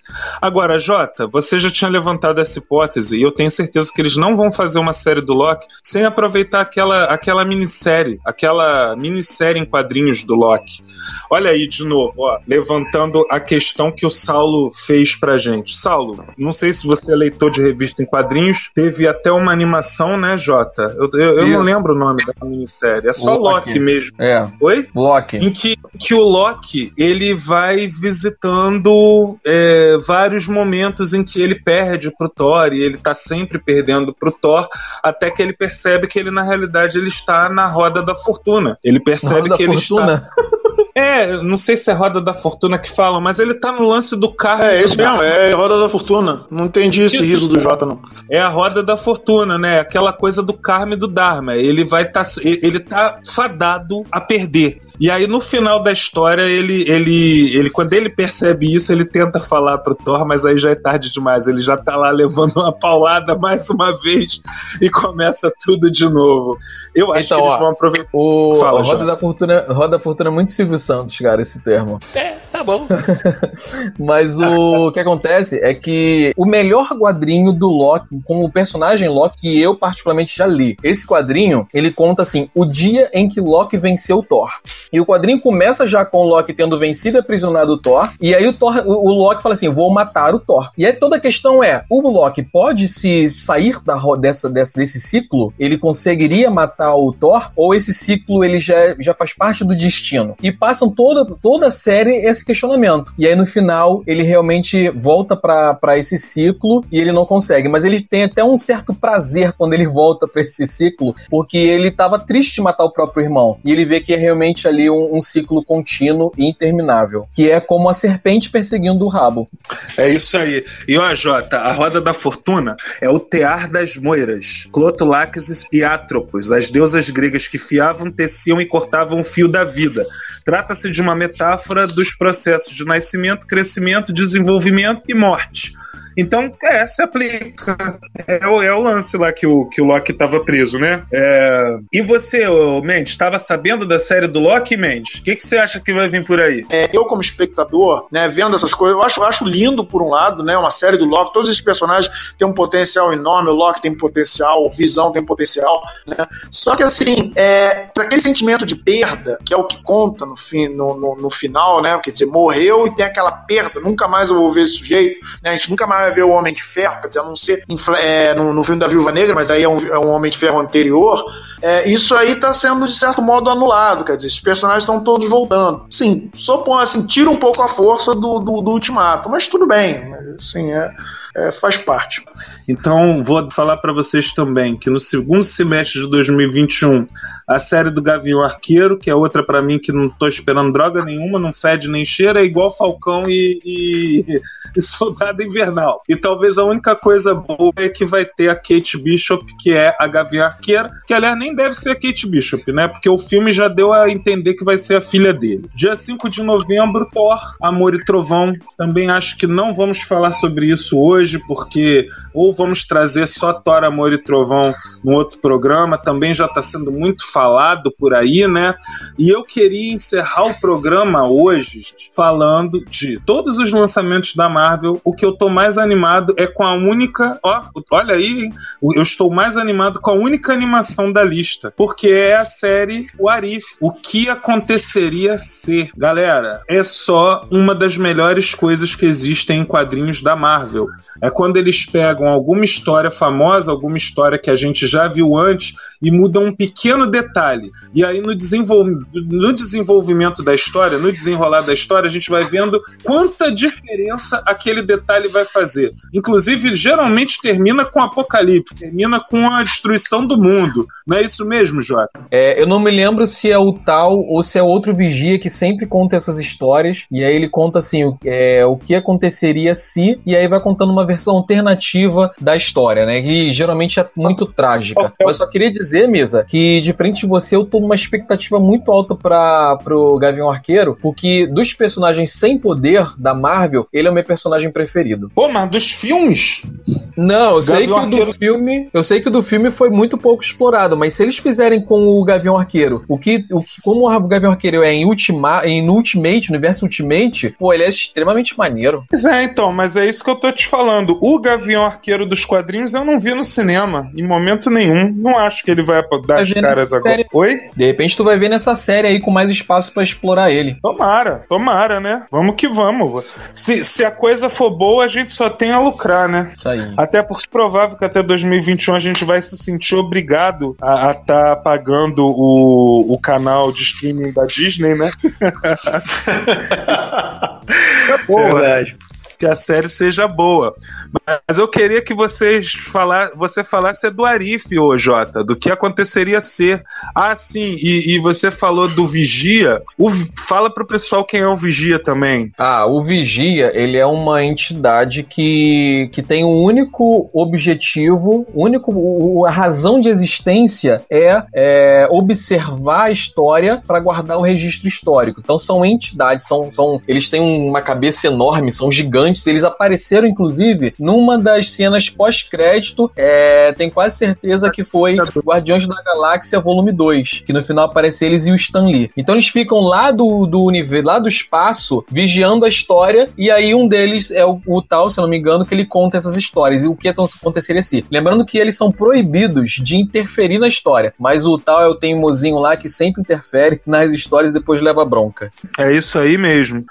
S1: Agora, Jota, você já tinha levantado essa hipótese e eu tenho certeza que eles não vão fazer uma série do Loki sem aproveitar aquela, aquela minissérie, aquela minissérie em quadrinhos do Loki. Olha aí de novo, ó, levantando a questão que o Saulo fez pra gente. Saulo, não sei se você é leitor de revista em quadrinhos, teve até uma animação, né, Jota? Eu, eu, eu não lembro o nome da minissérie, é só
S3: Loki.
S1: Loki mesmo.
S3: É,
S1: Oi?
S3: Loki.
S1: em que, que o Loki ele vai visitando é, vários momentos em que ele perde pro Thor e ele tá sempre perdendo pro Thor até que ele percebe que ele na realidade ele está na roda da fortuna ele percebe que ele está
S3: Fortuna.
S1: É, não sei se é Roda da Fortuna que fala, mas ele tá no lance do carro.
S4: É, isso mesmo, é Roda da Fortuna. Não entendi esse
S1: Isso.
S4: riso do Jota, não.
S1: É a roda da fortuna, né? Aquela coisa do karma e do dharma. Ele vai tá, ele tá fadado a perder. E aí no final da história, ele, ele, ele quando ele percebe isso, ele tenta falar pro Thor, mas aí já é tarde demais. Ele já tá lá levando uma paulada mais uma vez e começa tudo de novo. Eu acho
S3: Então,
S1: que eles
S3: ó,
S1: vão aproveitar.
S3: O
S1: Fala,
S3: Roda
S1: Jota.
S3: da Fortuna, Roda da Fortuna é muito Silvio Santos, cara, esse termo.
S5: É, tá bom.
S3: Mas o que acontece é que o melhor quadrinho do Loki, como o personagem Loki, que eu particularmente já li. Esse quadrinho, ele conta assim, o dia em que Loki venceu Thor. E o quadrinho começa já com o Loki tendo vencido e aprisionado o Thor. E aí o, Thor, o, o Loki fala assim: vou matar o Thor. E aí toda a questão é: o Loki pode se sair da, dessa, dessa, desse ciclo? Ele conseguiria matar o Thor? Ou esse ciclo ele já, já faz parte do destino? E passam toda, toda a série esse questionamento. E aí no final ele realmente volta pra esse ciclo e ele não consegue. Mas ele tem até um certo prazer quando ele volta pra esse ciclo, porque ele tava triste de matar o próprio irmão. E ele vê que é realmente ali um, um ciclo contínuo e interminável. Que é como a serpente perseguindo o rabo.
S1: É isso aí. E ó, Jota, a roda da fortuna é o tear das moiras, Clotolaxes e Atropos, as deusas gregas que fiavam, teciam e cortavam o fio da vida. Trata-se de uma metáfora dos processos de nascimento, crescimento, desenvolvimento e morte. Então, é, se aplica. É, o- é o lance lá que o, que o Loki estava preso, né? É, E você, Mendes, estava sabendo da série do Loki, Mendes? O que, que você acha que vai vir por aí?
S4: É, eu, como espectador, né, vendo essas coisas, eu acho, eu acho lindo, por um lado, né? Uma série do Loki, todos esses personagens têm um potencial enorme, o Loki tem potencial, o Visão tem potencial, né? Só que, assim, é, aquele sentimento de perda, que é o que conta no, fim, no, no, no final, né? Quer dizer, morreu e tem aquela perda, nunca mais eu vou ver esse sujeito, né? A gente nunca mais vai ver o Homem de Ferro, quer dizer, a não ser é, no, no filme da Viúva Negra, mas aí é um, é um Homem de Ferro anterior. É, isso aí está sendo, de certo modo, anulado. Quer dizer, esses personagens estão todos voltando. Sim, só assim, tira um pouco a força do, do, do ultimato, mas tudo bem. Assim, é, é, faz parte.
S1: Então, vou falar para vocês também que no segundo semestre de 2021, a série do Gavião Arqueiro, que é outra para mim que não tô esperando droga nenhuma, não fede nem cheira, é igual Falcão e, e- e Soldado Invernal. E talvez a única coisa boa é que vai ter a Kate Bishop, que é a Gavião Arqueira, que aliás nem deve ser a Kate Bishop, né? Porque o filme já deu a entender que vai ser a filha dele. Dia 5 de novembro, Thor, Amor e Trovão. Também acho que não vamos falar sobre isso hoje, porque ou vamos trazer só Thor, Amor e Trovão no outro programa, também já está sendo muito falado por aí, né? E eu queria encerrar o programa hoje falando de todos os lançamentos da Marvel. O que eu tô mais animado é com a única. Ó, olha aí, hein? eu estou mais animado com a única animação da lista, porque é a série O Arif. O que aconteceria se, galera, é só uma das melhores coisas que existem em quadrinhos da Marvel. É quando eles pegam alguma história famosa, alguma história que a gente já viu antes e mudam um pequeno detalhe. E aí no, desenvol... no desenvolvimento da história, no desenrolar da história, a gente vai vendo quanta diferença aquele detalhe vai fazer. Inclusive, geralmente termina com apocalipse, termina com a destruição do mundo. Não é isso mesmo, Jota?
S3: É, eu não me lembro se é o tal ou se é outro vigia que sempre conta essas histórias. E aí ele conta assim: o, é, o que aconteceria se. E aí vai contando uma versão alternativa da história, né? Que geralmente é muito trágica. Mas só queria dizer, Misa, que de frente de você eu tô numa expectativa muito alta para pro Gavião Arqueiro, porque dos personagens sem poder da Marvel, ele é o meu personagem preferido.
S1: Pô, mas dos filmes?
S3: Não, eu sei que
S1: Gavião
S3: do
S1: Arqueiro-
S3: filme, eu sei que o do filme foi muito pouco explorado, mas se eles fizerem com o Gavião Arqueiro, o que, o que como o Gavião Arqueiro é em, Ultima, em Ultimate, no universo Ultimate, pô, ele é extremamente maneiro.
S1: Pois é, então, mas é isso que eu tô te falando. O Gavião Arqueiro dos quadrinhos eu não vi no cinema, em momento nenhum. Não acho que ele vai dar
S3: Vai
S1: as caras agora.
S3: série.
S1: Oi?
S3: De repente tu vai ver nessa série aí com mais espaço pra explorar ele.
S1: Tomara, tomara, né? Vamos que vamos. Se, se a coisa for boa, a gente só tem a lucrar, né?
S3: Isso aí.
S1: Até porque é provável que até 2021 a gente vai se sentir obrigado a estar tá pagando o, o canal de streaming da Disney, né? Boa.
S4: Verdade.
S1: Que a série seja boa. Mas eu queria que vocês falar, você falasse do Arif, ô Jota, do que aconteceria ser. Ah, sim, e, e você falou do Vigia. O, fala pro pessoal quem é o Vigia também.
S3: Ah, o Vigia, ele é uma entidade que, que tem um único objetivo, único, a razão de existência é, é observar a história para guardar o registro histórico. Então são entidades, são, são, eles têm uma cabeça enorme, são gigantes, eles apareceram inclusive numa das cenas pós-crédito, é, tem quase certeza que foi Guardiões da Galáxia Volume 2, que no final aparece eles e o Stan Lee. Então eles ficam lá do, do universo, lá do espaço, vigiando a história, e aí um deles é o, o tal, se não me engano, que ele conta essas histórias e o que aconteceria se. Lembrando que eles são proibidos de interferir na história, mas o tal é o teimosinho lá que sempre interfere nas histórias e depois leva bronca.
S1: É isso aí mesmo.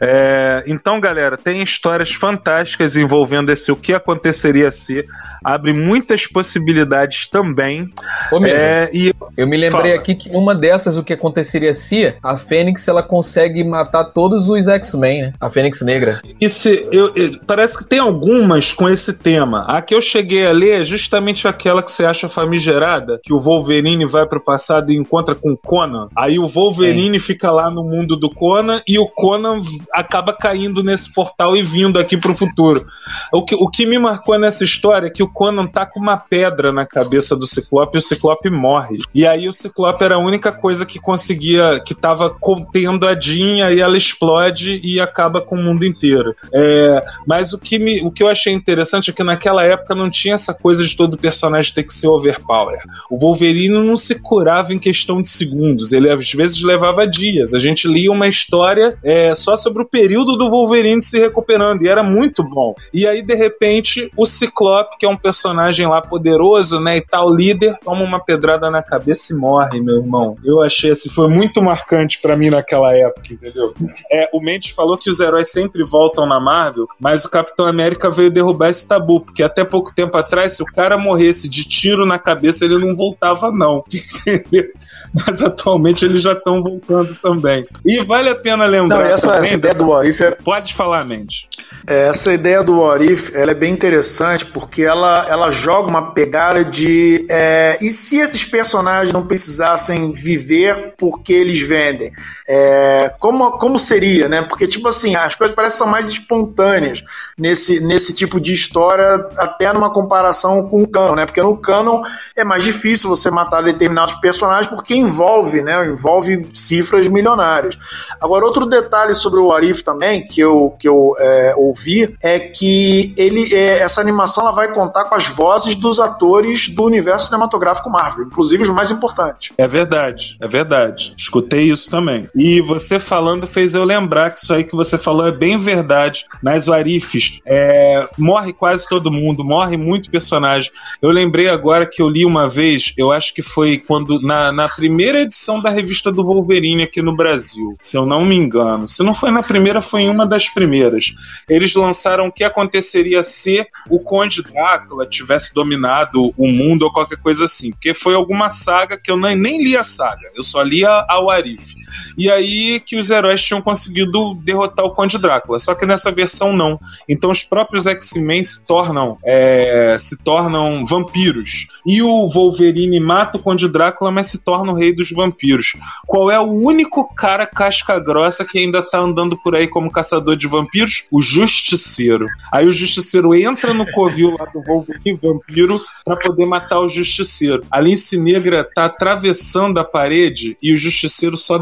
S1: É, então, galera, tem histórias fantásticas envolvendo esse o que aconteceria se abre muitas possibilidades também.
S3: Ô, é, e eu me lembrei fala. aqui que uma dessas o que aconteceria se a Fênix ela consegue matar todos os X-Men, né? A Fênix Negra.
S1: Isso, eu, eu, parece que tem algumas com esse tema. A que eu cheguei a ler é justamente aquela que você acha famigerada, que o Wolverine vai pro passado e encontra com o Conan. Aí o Wolverine Sim. fica lá no mundo do Conan e o Conan acaba caindo nesse portal e vindo aqui pro futuro. O que, o que me marcou nessa história é que o Conan tá com uma pedra na cabeça do Ciclope e o Ciclope morre. E aí o Ciclope era a única coisa que conseguia, que tava contendo a Jean, e ela explode e acaba com o mundo inteiro. É, mas o que, me, o que eu achei interessante é que naquela época não tinha essa coisa de todo personagem ter que ser overpower. O Wolverine não se curava em questão de segundos, ele às vezes levava dias. A gente lia uma história é, só sobre o período do Wolverine se recuperando, e era muito bom. E aí, de repente, o Ciclope, que é um personagem lá poderoso, né, e tal, líder, toma uma pedrada na cabeça e morre, meu irmão. Eu achei assim, foi muito marcante para mim naquela época, entendeu? É, o Mendes falou que os heróis sempre voltam na Marvel, mas o Capitão América veio derrubar esse tabu, porque até pouco tempo atrás, se o cara morresse de tiro na cabeça, ele não voltava, não. Entendeu? Mas atualmente eles já estão voltando também. E vale a pena lembrar. Não,
S4: essa, essa ideia do What é...
S1: Pode falar, Mendes.
S4: É, essa ideia do What ela é bem interessante porque ela, ela joga uma pegada de é, e se esses personagens não precisassem viver porque eles vendem? É, como, como seria, né? Porque, tipo assim, as coisas parecem ser mais espontâneas nesse, nesse tipo de história, até numa comparação com o canon, né? Porque no canon é mais difícil você matar determinados personagens porque envolve, né? Envolve cifras milionárias. Agora, outro detalhe sobre o Arif também, que eu, que eu é, ouvi, é que ele, é, essa animação ela vai contar com as vozes dos atores do universo cinematográfico Marvel, inclusive os mais importantes.
S1: É verdade, é verdade. Escutei isso também. E você falando fez eu lembrar que isso aí que você falou é bem verdade. Nas Warifs, é, morre quase todo mundo, morre muito personagem. Eu lembrei agora que eu li uma vez, eu acho que foi quando na, na primeira edição da revista do Wolverine aqui no Brasil, se eu não me engano. Se não foi na primeira, foi em uma das primeiras. Eles lançaram o que aconteceria se o Conde Drácula tivesse dominado o mundo ou qualquer coisa assim. Porque foi alguma saga que eu nem, nem li a saga, eu só li a, a Warif. E aí que os heróis tinham conseguido derrotar o Conde Drácula. Só que nessa versão não. Então os próprios X-Men se tornam é, se tornam vampiros. E o Wolverine mata o Conde Drácula, mas se torna o rei dos vampiros. Qual é o único cara casca grossa que ainda tá andando por aí como caçador de vampiros? O Justiceiro. Aí o Justiceiro entra no covil lá do Wolverine vampiro para poder matar o Justiceiro. A Lince Negra tá atravessando a parede e o Justiceiro só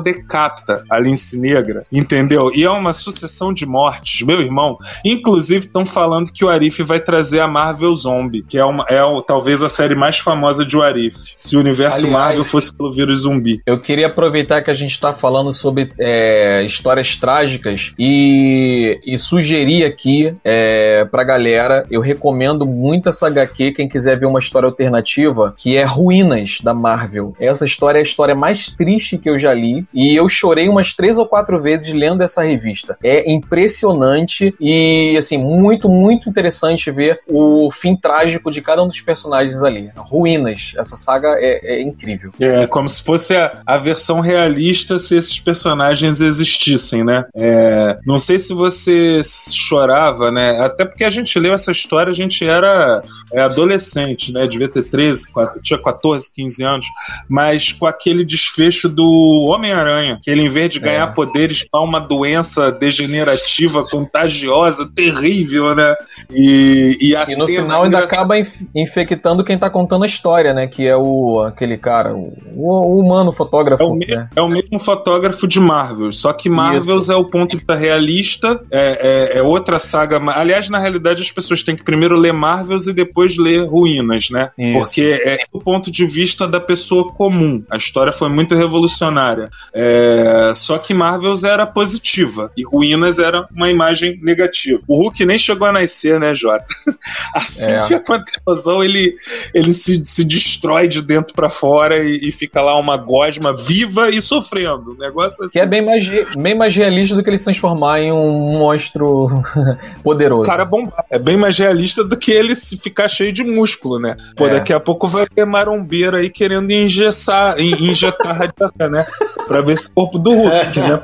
S1: decapita a Lince Negra, entendeu? E é uma sucessão de mortes. Meu irmão, inclusive estão falando que o Arif vai trazer a Marvel Zombie, que é, uma, é talvez a série mais famosa de Arif. Se o universo Aliás, Marvel fosse pelo vírus zumbi.
S3: Eu queria aproveitar que a gente tá falando sobre é, histórias trágicas e, e sugerir aqui é, pra galera, eu recomendo muito essa HQ, quem quiser ver uma história alternativa, que é Ruínas, da Marvel. Essa história é a história mais triste que eu já li, e eu eu chorei umas três ou quatro vezes lendo essa revista. É impressionante e, assim, muito, muito interessante ver o fim trágico de cada um dos personagens ali. Ruínas. Essa saga é, é incrível.
S1: É como se fosse a, a, versão realista se esses personagens existissem, né? É, não sei se você chorava, né? Até porque a gente leu essa história, a gente era é, adolescente, né? Devia ter 13, 4, tinha 14, 15 anos, mas com aquele desfecho do Homem-Aranha, que ele, em vez de ganhar é. poderes, dá uma doença degenerativa, contagiosa, terrível, né?
S3: E, e, a e no final ainda acaba infectando quem tá contando a história, né? Que é o aquele cara, o, o humano fotógrafo.
S1: É o,
S3: né?
S1: é o, mesmo fotógrafo de Marvel, só que Marvel é o ponto da realista, é, é, é, outra saga. Aliás, na realidade, as pessoas têm que primeiro ler Marvels e depois ler Ruínas, né? Isso. Porque é o ponto de vista da pessoa comum. A história foi muito revolucionária. É, só que Marvels era positiva e Ruínas era uma imagem negativa. O Hulk nem chegou a nascer, né, Jota? assim é. que aconteceu, ele, ele se, se destrói de dentro para fora e, e, fica lá uma gosma viva e sofrendo. Um negócio assim.
S3: Que é bem mais, bem mais realista do que ele se transformar em um monstro poderoso.
S1: Cara, bom, é bem mais realista do que ele se ficar cheio de músculo, né? Pô, é. daqui a pouco vai ter marombeiro aí querendo engessar, injetar radiação, né? Pra ver esse corpo do Hulk, né?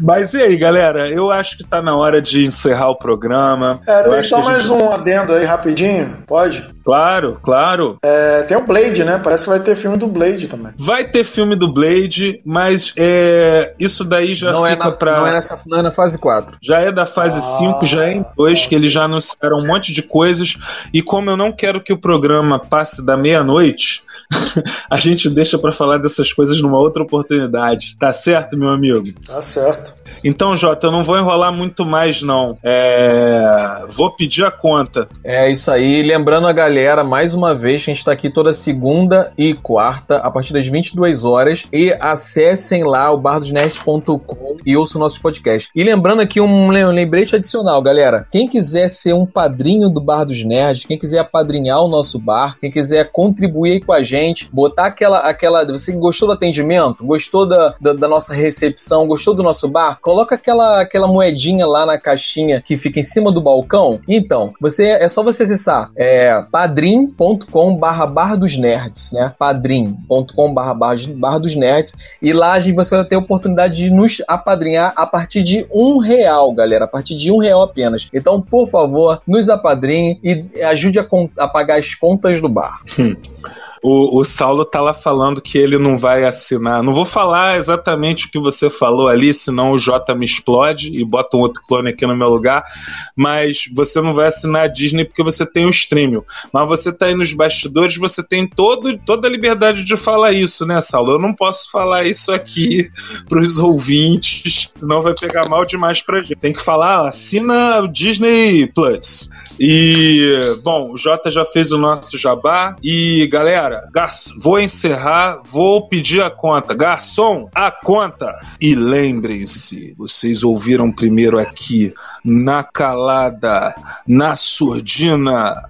S1: Mas e aí, galera? Eu acho que tá na hora de encerrar o programa.
S4: É, tem só mais gente... um adendo aí rapidinho, pode?
S1: Claro, claro.
S4: É, tem o Blade, né? Parece que vai ter filme do Blade também.
S1: Vai ter filme do Blade, mas é, isso daí já
S3: não
S1: fica
S3: é na,
S1: pra.
S3: Não é, nessa, não é na fase 4.
S1: Já é da fase 5, ah, já é em 2, que eles já anunciaram um monte de coisas. E como eu não quero que o programa passe da meia-noite, a gente deixa para falar dessas coisas numa outra oportunidade. Tá certo, meu amigo?
S4: Tá certo.
S1: Então, Jota, eu não vou enrolar muito mais, não. É... Vou pedir a conta.
S3: É isso aí. Lembrando a galera, mais uma vez, que a gente tá aqui toda segunda e quarta, a partir das 22 horas. E acessem lá o bardosnerd.com e ouçam o nosso podcast. E lembrando aqui um lembrete adicional, galera. Quem quiser ser um padrinho do Bar dos Nerds, quem quiser apadrinhar o nosso bar, quem quiser contribuir com a gente, botar aquela. Aquela você gostou do atendimento? Gostou da, da, da nossa recepção? Gostou do nosso bar? Coloca aquela, aquela moedinha lá na caixinha que fica em cima do balcão. Então, você é só você acessar é, padrim.com barra bar dos nerds, né? padrim.com barra bar dos nerds e lá você vai ter a oportunidade de nos apadrinhar a partir de um real, galera, a partir de um real apenas. Então, por favor, nos apadrinhe e ajude a, a pagar as contas do bar.
S1: O, o Saulo tá lá falando que ele não vai assinar. Não vou falar exatamente o que você falou ali, senão o Jota me explode e bota um outro clone aqui no meu lugar. Mas você não vai assinar a Disney porque você tem o streaming. Mas você tá aí nos bastidores, você tem todo, toda a liberdade de falar isso, né, Saulo? Eu não posso falar isso aqui pros ouvintes, senão vai pegar mal demais pra gente. Tem que falar, assina o Disney Plus. E, bom, o Jota já fez o nosso jabá. E, galera, vou encerrar, vou pedir a conta. Garçom, a conta! E lembrem-se, vocês ouviram primeiro aqui, na calada, na surdina.